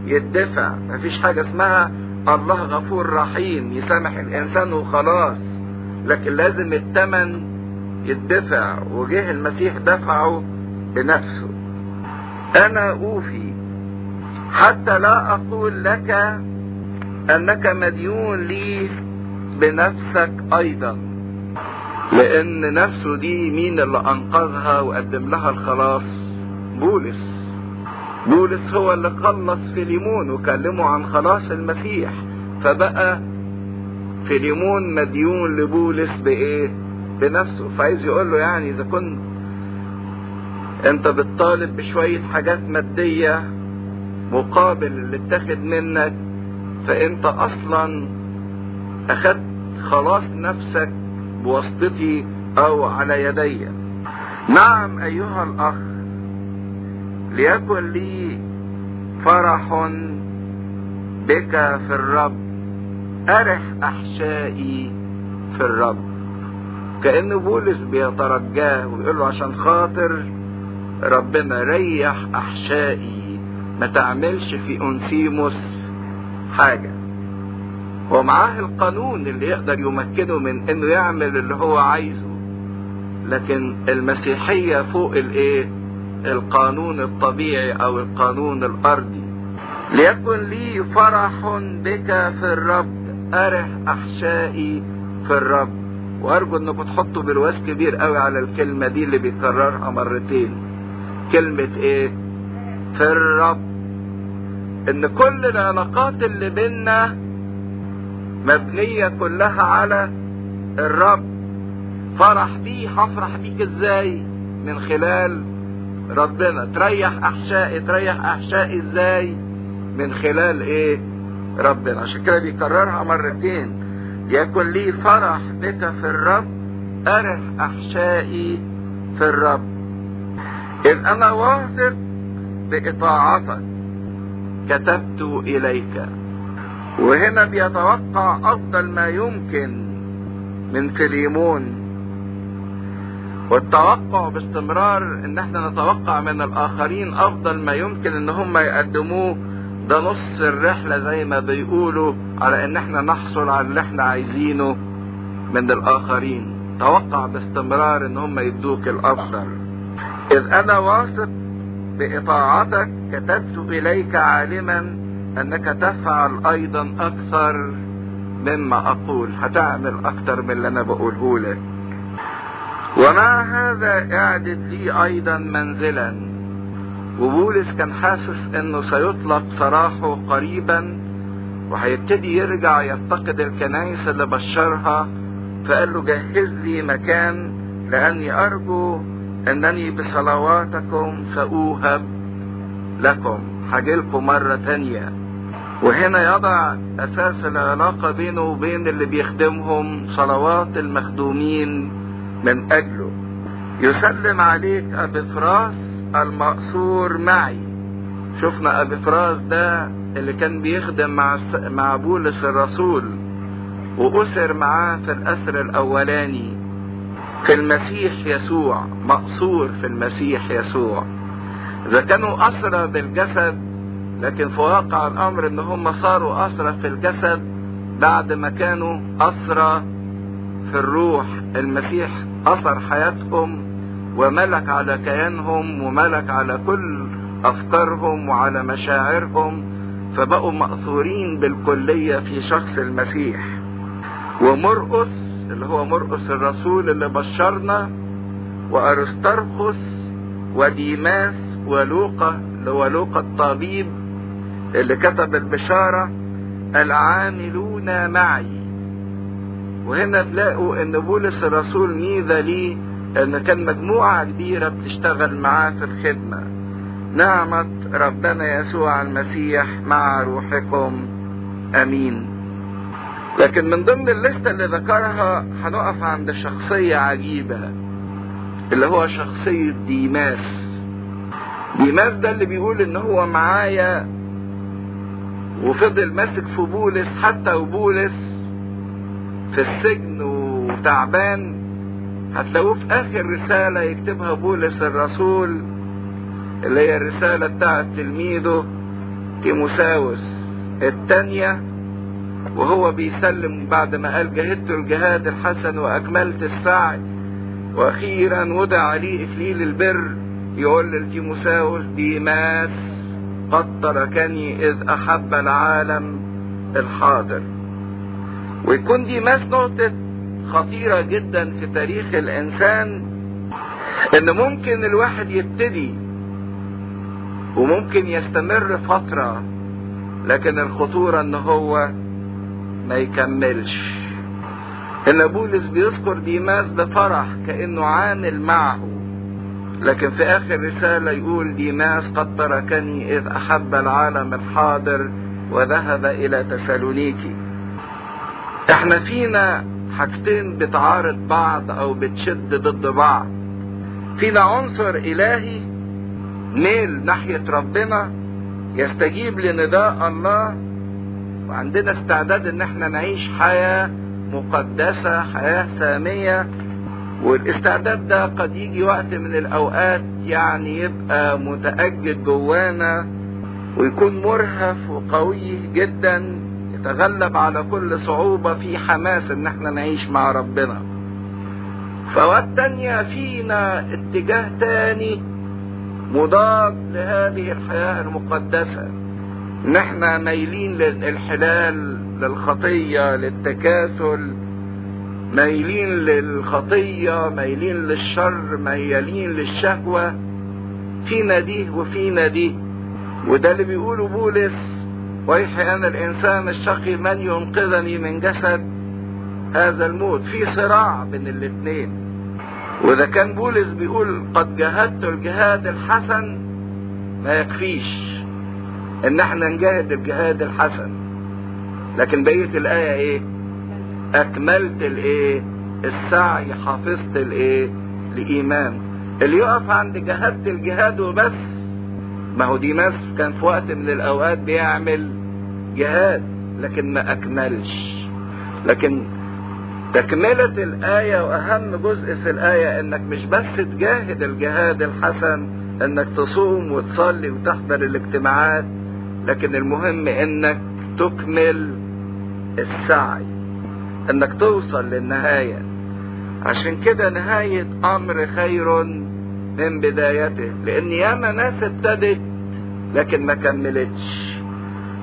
S1: يدفع. مفيش حاجة اسمها الله غفور رحيم يسامح الإنسان وخلاص. لكن لازم الثمن يدفع وجه المسيح دفعه بنفسه. أنا أوفي. حتى لا أقول لك أنك مديون لي بنفسك أيضا. لأن نفسه دي مين اللي أنقذها وقدم لها الخلاص؟ بولس. بولس هو اللي خلص فيليمون وكلمه عن خلاص المسيح. فبقى فيليمون مديون لبولس بإيه؟ بنفسه. فعايز يقول له يعني إذا كنت أنت بتطالب بشوية حاجات مادية مقابل اللي اتاخد منك فأنت أصلا أخدت خلاص نفسك بواسطتي أو على يدي. نعم أيها الأخ ليكن لي فرح بك في الرب. أرح أحشائي في الرب. كأن بولس بيترجاه ويقول له عشان خاطر ربنا ريح أحشائي. ما تعملش في انسيموس حاجة. ومعاه القانون اللي يقدر يمكنه من إنه يعمل اللي هو عايزه. لكن المسيحية فوق الإيه؟ القانون الطبيعي أو القانون الأرضي. ليكن لي فرح بك في الرب ارح أحشائي في الرب. وأرجو إنكم تحطوا برواز كبير قوي على الكلمة دي اللي بيكررها مرتين. كلمة إيه؟ في الرب. إن كل العلاقات اللي بينا مبنية كلها على الرب. فرح بيه هفرح بيك إزاي؟ من خلال ربنا. تريح أحشائي تريح أحشائي إزاي؟ من خلال إيه؟ ربنا. عشان كده بيكررها مرتين. يكن لي فرح بك في الرب أرح أحشائي في الرب. إذ أنا واثق بإطاعتك. كتبت إليك. وهنا بيتوقع أفضل ما يمكن من فيليمون. والتوقع باستمرار إن إحنا نتوقع من الآخرين أفضل ما يمكن إن هم يقدموه ده نص الرحلة زي ما بيقولوا على إن إحنا نحصل على اللي إحنا عايزينه من الآخرين. توقع باستمرار إن هم يدوك الأفضل. إذ أنا واثق بإطاعتك كتبت إليك عالما أنك تفعل أيضا أكثر مما أقول. هتعمل أكثر من اللي أنا بقوله لك. ومع هذا اعدد لي أيضا منزلا. وبولس كان حاسس إنه سيطلق سراحه قريبا وهيبتدي يرجع يفتقد الكنائس اللي بشرها. فقال له جهز لي مكان لأني أرجو أنني بصلواتكم سأوهب لكم. هجيلكم مرة تانية. وهنا يضع أساس العلاقة بينه وبين اللي بيخدمهم صلوات المخدومين. من أجله. يسلم عليك أبي فراس المقصور معي. شفنا أبي فراس ده اللي كان بيخدم مع مع بولس الرسول وأسر معاه في الأسر الأولاني. في المسيح يسوع مقصور في المسيح يسوع. إذا كانوا أسرى بالجسد لكن في واقع الأمر إن هم صاروا أسرى في الجسد بعد ما كانوا أسرى في الروح. المسيح أثر حياتهم وملك على كيانهم وملك على كل أفكارهم وعلى مشاعرهم فبقوا مأثورين بالكلية في شخص المسيح. ومرقس اللي هو مرقس الرسول اللي بشرنا وأرسترخس وديماس ولوقا اللي هو لوقا الطبيب اللي كتب البشارة العاملون معي. وهنا تلاقوا إن بولس الرسول ميزة ليه إن كان مجموعة كبيرة بتشتغل معاه في الخدمة. نعمة ربنا يسوع المسيح مع روحكم. آمين. لكن من ضمن ال list ة اللي ذكرها هنقف عند شخصية عجيبة اللي هو شخصية ديماس. ديماس ده اللي بيقول إن هو معايا وفضل ماسك في بولس حتى وبولس في السجن وتعبان هتلاقوه في آخر رسالة يكتبها بولس الرسول اللي هي الرسالة بتاعت تلميذه تيموساوس التانية وهو بيسلم بعد ما قال جهدت الجهاد الحسن وأكملت السعي وأخيرا وضع لي اكليل البر يقول لتيموساوس ديماس قد تركني إذ أحب العالم الحاضر. ويكون ديماس نقطة خطيرة جدا في تاريخ الإنسان إن ممكن الواحد يبتدي وممكن يستمر فترة لكن الخطورة إن هو ما يكملش. إن بولس بيذكر ديماس بفرح كأنه عامل معه لكن في آخر رسالة يقول ديماس قد تركني إذ أحب العالم الحاضر وذهب إلى تسالونيكي. إحنا فينا حاجتين بتعارض بعض أو بتشد ضد بعض. فينا عنصر إلهي ميل ناحية ربنا يستجيب لنداء الله وعندنا استعداد إن إحنا نعيش حياة مقدسة حياة سامية. والاستعداد ده قد يجي وقت من الأوقات يعني يبقى متأجد جوانا ويكون مرهف وقوي جدا. يتغلب على كل صعوبة في حماس إن إحنا نعيش مع ربنا. فوقت تانية فينا اتجاه تاني مضاد لهذه الحياة المقدسة. إن إحنا مايلين للانحلال للخطية للتكاسل مايلين للخطية مايلين للشر مايلين للشهوة. فينا دي وفينا دي. وده اللي بيقوله بولس ويحي أنا الإنسان الشقي من ينقذني من جسد هذا الموت. في صراع بين الاثنين وإذا كان بولس بيقول قد جاهدت الجهاد الحسن ما يكفيش إن إحنا نجاهد الجهاد الحسن. لكن بقية الآية إيه؟ أكملت الإيه؟ السعي حافظت الإيه؟ الإيمان. اللي يقف عند جهادة الجهاد وبس. ما هو ديماس كان في وقت من الأوقات بيعمل جهاد لكن ما أكملش. لكن تكملة الآية وأهم جزء في الآية إنك مش بس تجاهد الجهاد الحسن إنك تصوم وتصلي وتحضر الاجتماعات لكن المهم إنك تكمل السعي إنك توصل للنهاية. عشان كده نهاية أمر خير من بدايته. لأن ياما ناس ابتدت لكن ما كملتش.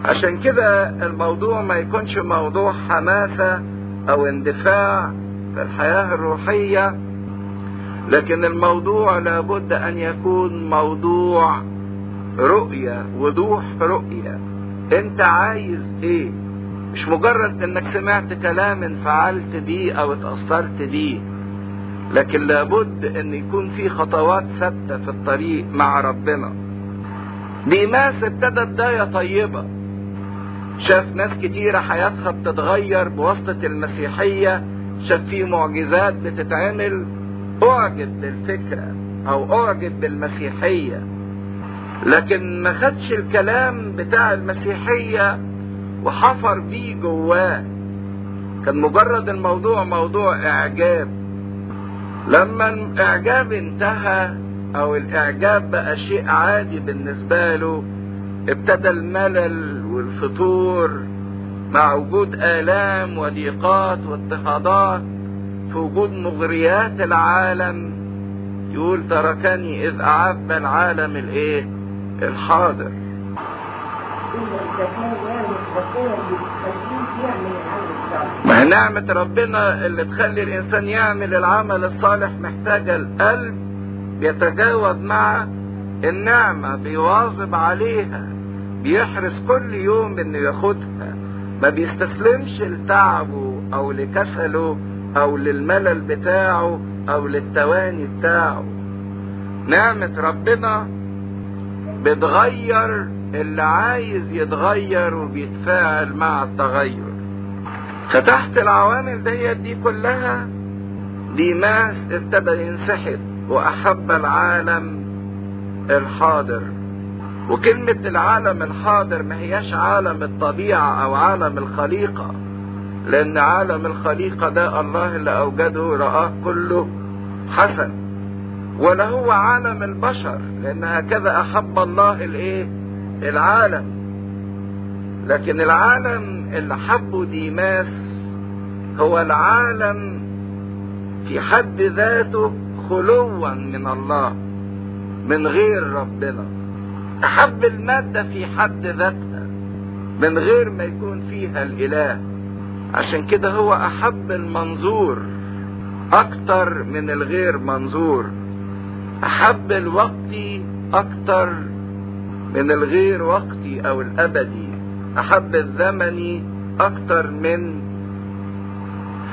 S1: عشان كده الموضوع ما يكونش موضوع حماسة أو اندفاع في الحياة الروحية لكن الموضوع لابد أن يكون موضوع رؤية وضوح رؤية. أنت عايز إيه؟ مش مجرد إنك سمعت كلام انفعلت بيه أو اتأثرت بيه. لكن لابد أن يكون في خطوات ثابتة في الطريق مع ربنا. ديماس ابتدى بداية طيبة. شاف ناس كتيرة حياتها بتتغير بواسطة المسيحية شاف في معجزات بتتعمل أعجب بالفكرة أو أعجب بالمسيحية. لكن ما خدش الكلام بتاع المسيحية وحفر بيه جواه. كان مجرد الموضوع موضوع إعجاب. لما الإعجاب انتهى أو الإعجاب بقى شيء عادي بالنسبة له ابتدى الملل والفتور مع وجود آلام وضيقات واضطهادات في وجود مغريات العالم يقول تركني إذ أعب العالم الإيه؟ الحاضر. ما نعمة ربنا اللي تخلي الإنسان يعمل العمل الصالح محتاجة القلب بيتجاوز مع النعمة بيواظب عليها بيحرص كل يوم إنه ياخدها. ما بيستسلمش لتعبه أو لكسله أو للملل بتاعه أو للتواني بتاعه. نعمة ربنا بتغير اللي عايز يتغير وبيتفاعل مع التغير. فتحت العوامل ديت دي كلها ديماس ابتدى ينسحب وأحب العالم الحاضر. وكلمة العالم الحاضر ما هياش عالم الطبيعة أو عالم الخليقة لأن عالم الخليقة ده الله اللي أوجده رآه كله حسن. ولا هو عالم البشر لأن هكذا أحب الله الإيه؟ العالم. لكن العالم اللي حبه ديماس هو العالم في حد ذاته خلوا من الله من غير ربنا. احب المادة في حد ذاتها من غير ما يكون فيها الإله. عشان كده هو أحب المنظور أكتر من الغير منظور. أحب الوقت أكتر من الغير وقتي أو الأبدي. أحب الزمن أكتر من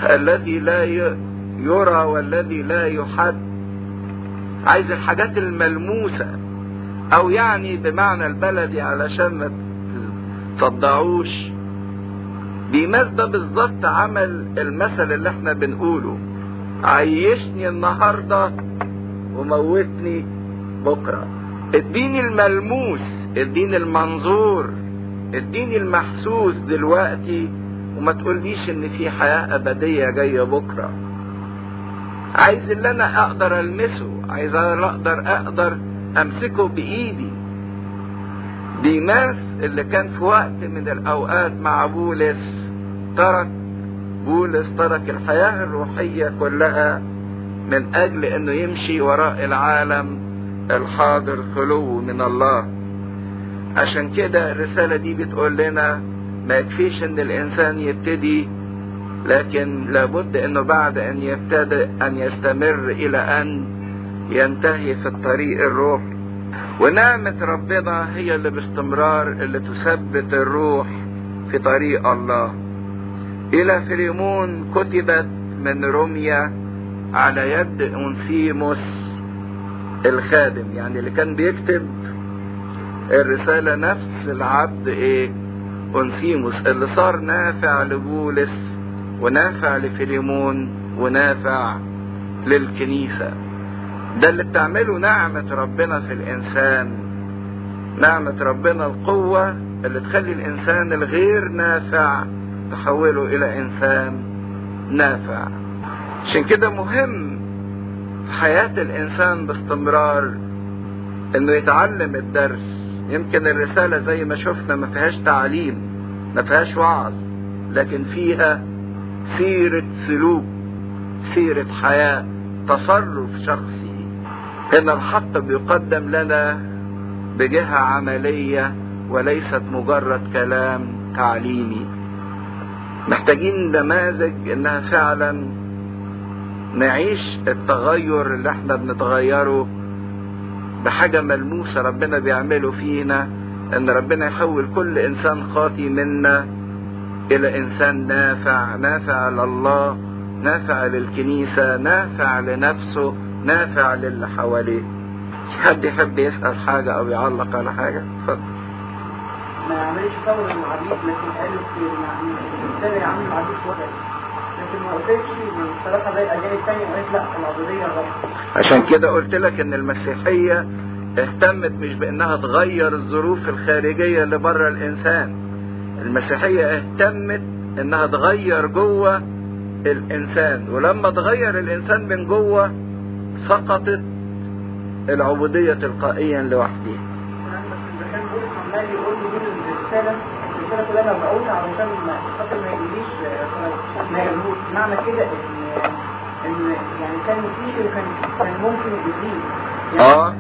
S1: الذي لا يرى والذي لا يحد. عايز الحاجات الملموسة. أو يعني بمعنى البلدي علشان ما تصدعوش ده بالظبط عمل المثل اللي إحنا بنقوله. عيشني النهاردة وموتني بكرة. اديني الملموس اديني المنظور اديني المحسوس دلوقتي وما تقوليش إن في حياة أبدية جاية بكرة. عايز اللي أنا أقدر ألمسه عايز أقدر أقدر أمسكه بإيدي. ديماس اللي كان في وقت من الأوقات مع بولس ترك بولس ترك الحياة الروحية كلها من أجل إنه يمشي وراء العالم الحاضر خلو من الله. عشان كده الرسالة دي بتقول لنا ما يكفيش إن الإنسان يبتدي لكن لابد إنه بعد أن يبتدئ أن يستمر إلى أن ينتهي في الطريق الروحي ونعمة ربنا هي اللي باستمرار اللي تثبت الروح في طريق الله. إلى فيليمون كتبت من روميا على يد انسيموس الخادم يعني اللي كان بيكتب الرسالة نفس العبد إيه؟ انسيموس اللي صار نافع لبولس ونافع لفيليمون ونافع للكنيسة. ده اللي بتعمله نعمة ربنا في الإنسان. نعمة ربنا القوة اللي تخلي الإنسان الغير نافع تحوله إلى إنسان نافع. عشان كده مهم في حياة الإنسان باستمرار إنه يتعلم الدرس. يمكن الرسالة زي ما شفنا ما فيهاش تعليم ما فيهاش وعظ لكن فيها سيرة سلوك سيرة حياة تصرف شخصي. هنا الحق بيقدم لنا بجهة عملية وليست مجرد كلام تعليمي. محتاجين نماذج إنها فعلا نعيش التغير اللي إحنا بنتغيره بحاجة ملموسة ربنا بيعمله فينا إن ربنا يحول كل إنسان خاطي منا إلى إنسان نافع نافع لله نافع للكنيسة نافع لنفسه نافع للي حواليه. حد يحب يسأل حاجة أو يعلق على حاجة؟ اتفضل.
S3: ما يعملش ثورة العبيد لكن قالت يعني الإنسان يعمل العبيد وضع لكن ما قلتش زي لا غلط
S1: عشان كده قلت لك إن المسيحية اهتمت مش بإنها تغير الظروف الخارجية اللي بره الإنسان. المسيحية اهتمت إنها تغير جوة الإنسان. ولما تغير الإنسان من جوة سقطت العبودية تلقائيا لوحدها.
S3: كان بولس عمال يقول الرسالة كلها مبعوثة علشان خاطر ما يقوليش ما يقولوش معنى كده إن إن يعني كان فيه وكان كان ممكن يجيب.
S1: آه.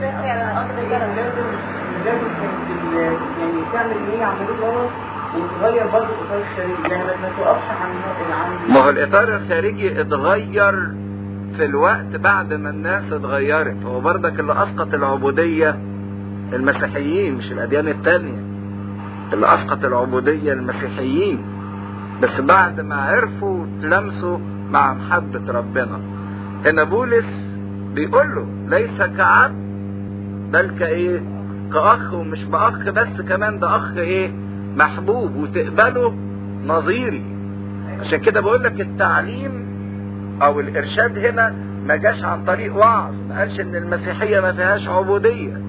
S3: لازم لازم كانت ال- يعني تعمل اللي هي عملوه غلط وتغير برضه الاطار الخارجي يعني ما- توقفش عن
S1: ما هو الإطار الخارجي اتغير في الوقت بعد ما الناس اتغيرت. هو برضك اللي أسقط العبودية المسيحيين مش الأديان التانية. اللي اسقط العبودية المسيحيين. بس بعد ما عرفوا تلمسوا مع محبة ربنا. هنا بولس بيقول له ليس كعبد بل كإيه؟ كأخ ومش بأخ بس كمان ده أخ إيه؟ محبوب وتقبله نظيري. عشان كده بقول لك التعليم أو الإرشاد هنا ما جاش عن طريق وعظ. ما قالش إن المسيحية ما فيهاش عبودية.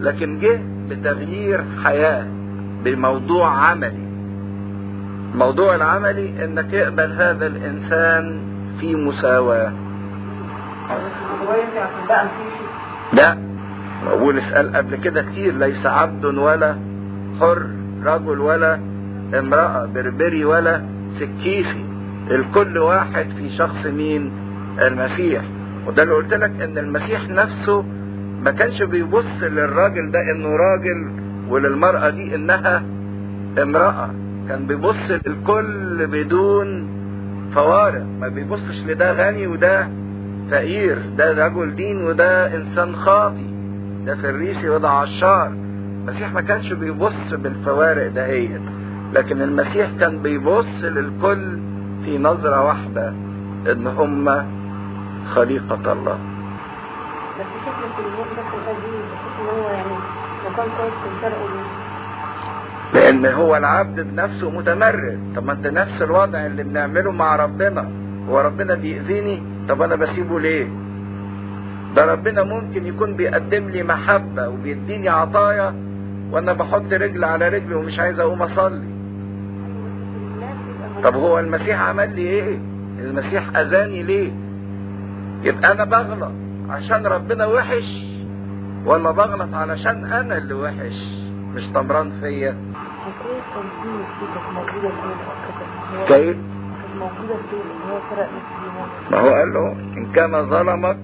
S1: لكن جه بتغيير حياة. بموضوع عملي. الموضوع العملي إنك يقبل هذا الإنسان في مساواة. لا بولس قال قبل كده كتير ليس عبد ولا حر رجل ولا امرأة بربري ولا سكيسي. الكل واحد في شخص مين؟ المسيح. وده اللي قلت لك إن المسيح نفسه ما كانش بيبص للراجل ده إنه راجل وللمرأة دي إنها امرأة. كان بيبص للكل بدون فوارق. ما بيبصش لده غني وده فقير. ده رجل دين وده إنسان خاطي. ده فريسي وده عشار. المسيح ما كانش بيبص بالفوارق دهيت لكن المسيح كان بيبص للكل في نظرة واحدة إن هم خليقة الله.
S4: بس شكل في الوقت ده القديم بحس إن هو يعني
S1: لأن هو العبد بنفسه متمرد. طب ما أنت نفس الوضع اللي بنعمله مع ربنا. هو ربنا بيأذيني؟ طب أنا بسيبه ليه؟ ده ربنا ممكن يكون بيقدم لي محبة وبيديني عطايا وأنا بحط رجل على رجل ومش عايز
S4: أقوم أصلي.
S1: طب هو المسيح عمل لي إيه؟ المسيح أذاني ليه؟ يبقى أنا بغلط عشان ربنا وحش. ولا بغلط علشان أنا اللي وحش مش طمران فيا. كيف
S4: كانت موجودة فين اللي هو فرق نفس اليوم
S1: ما هو قال له إن كان ظلمك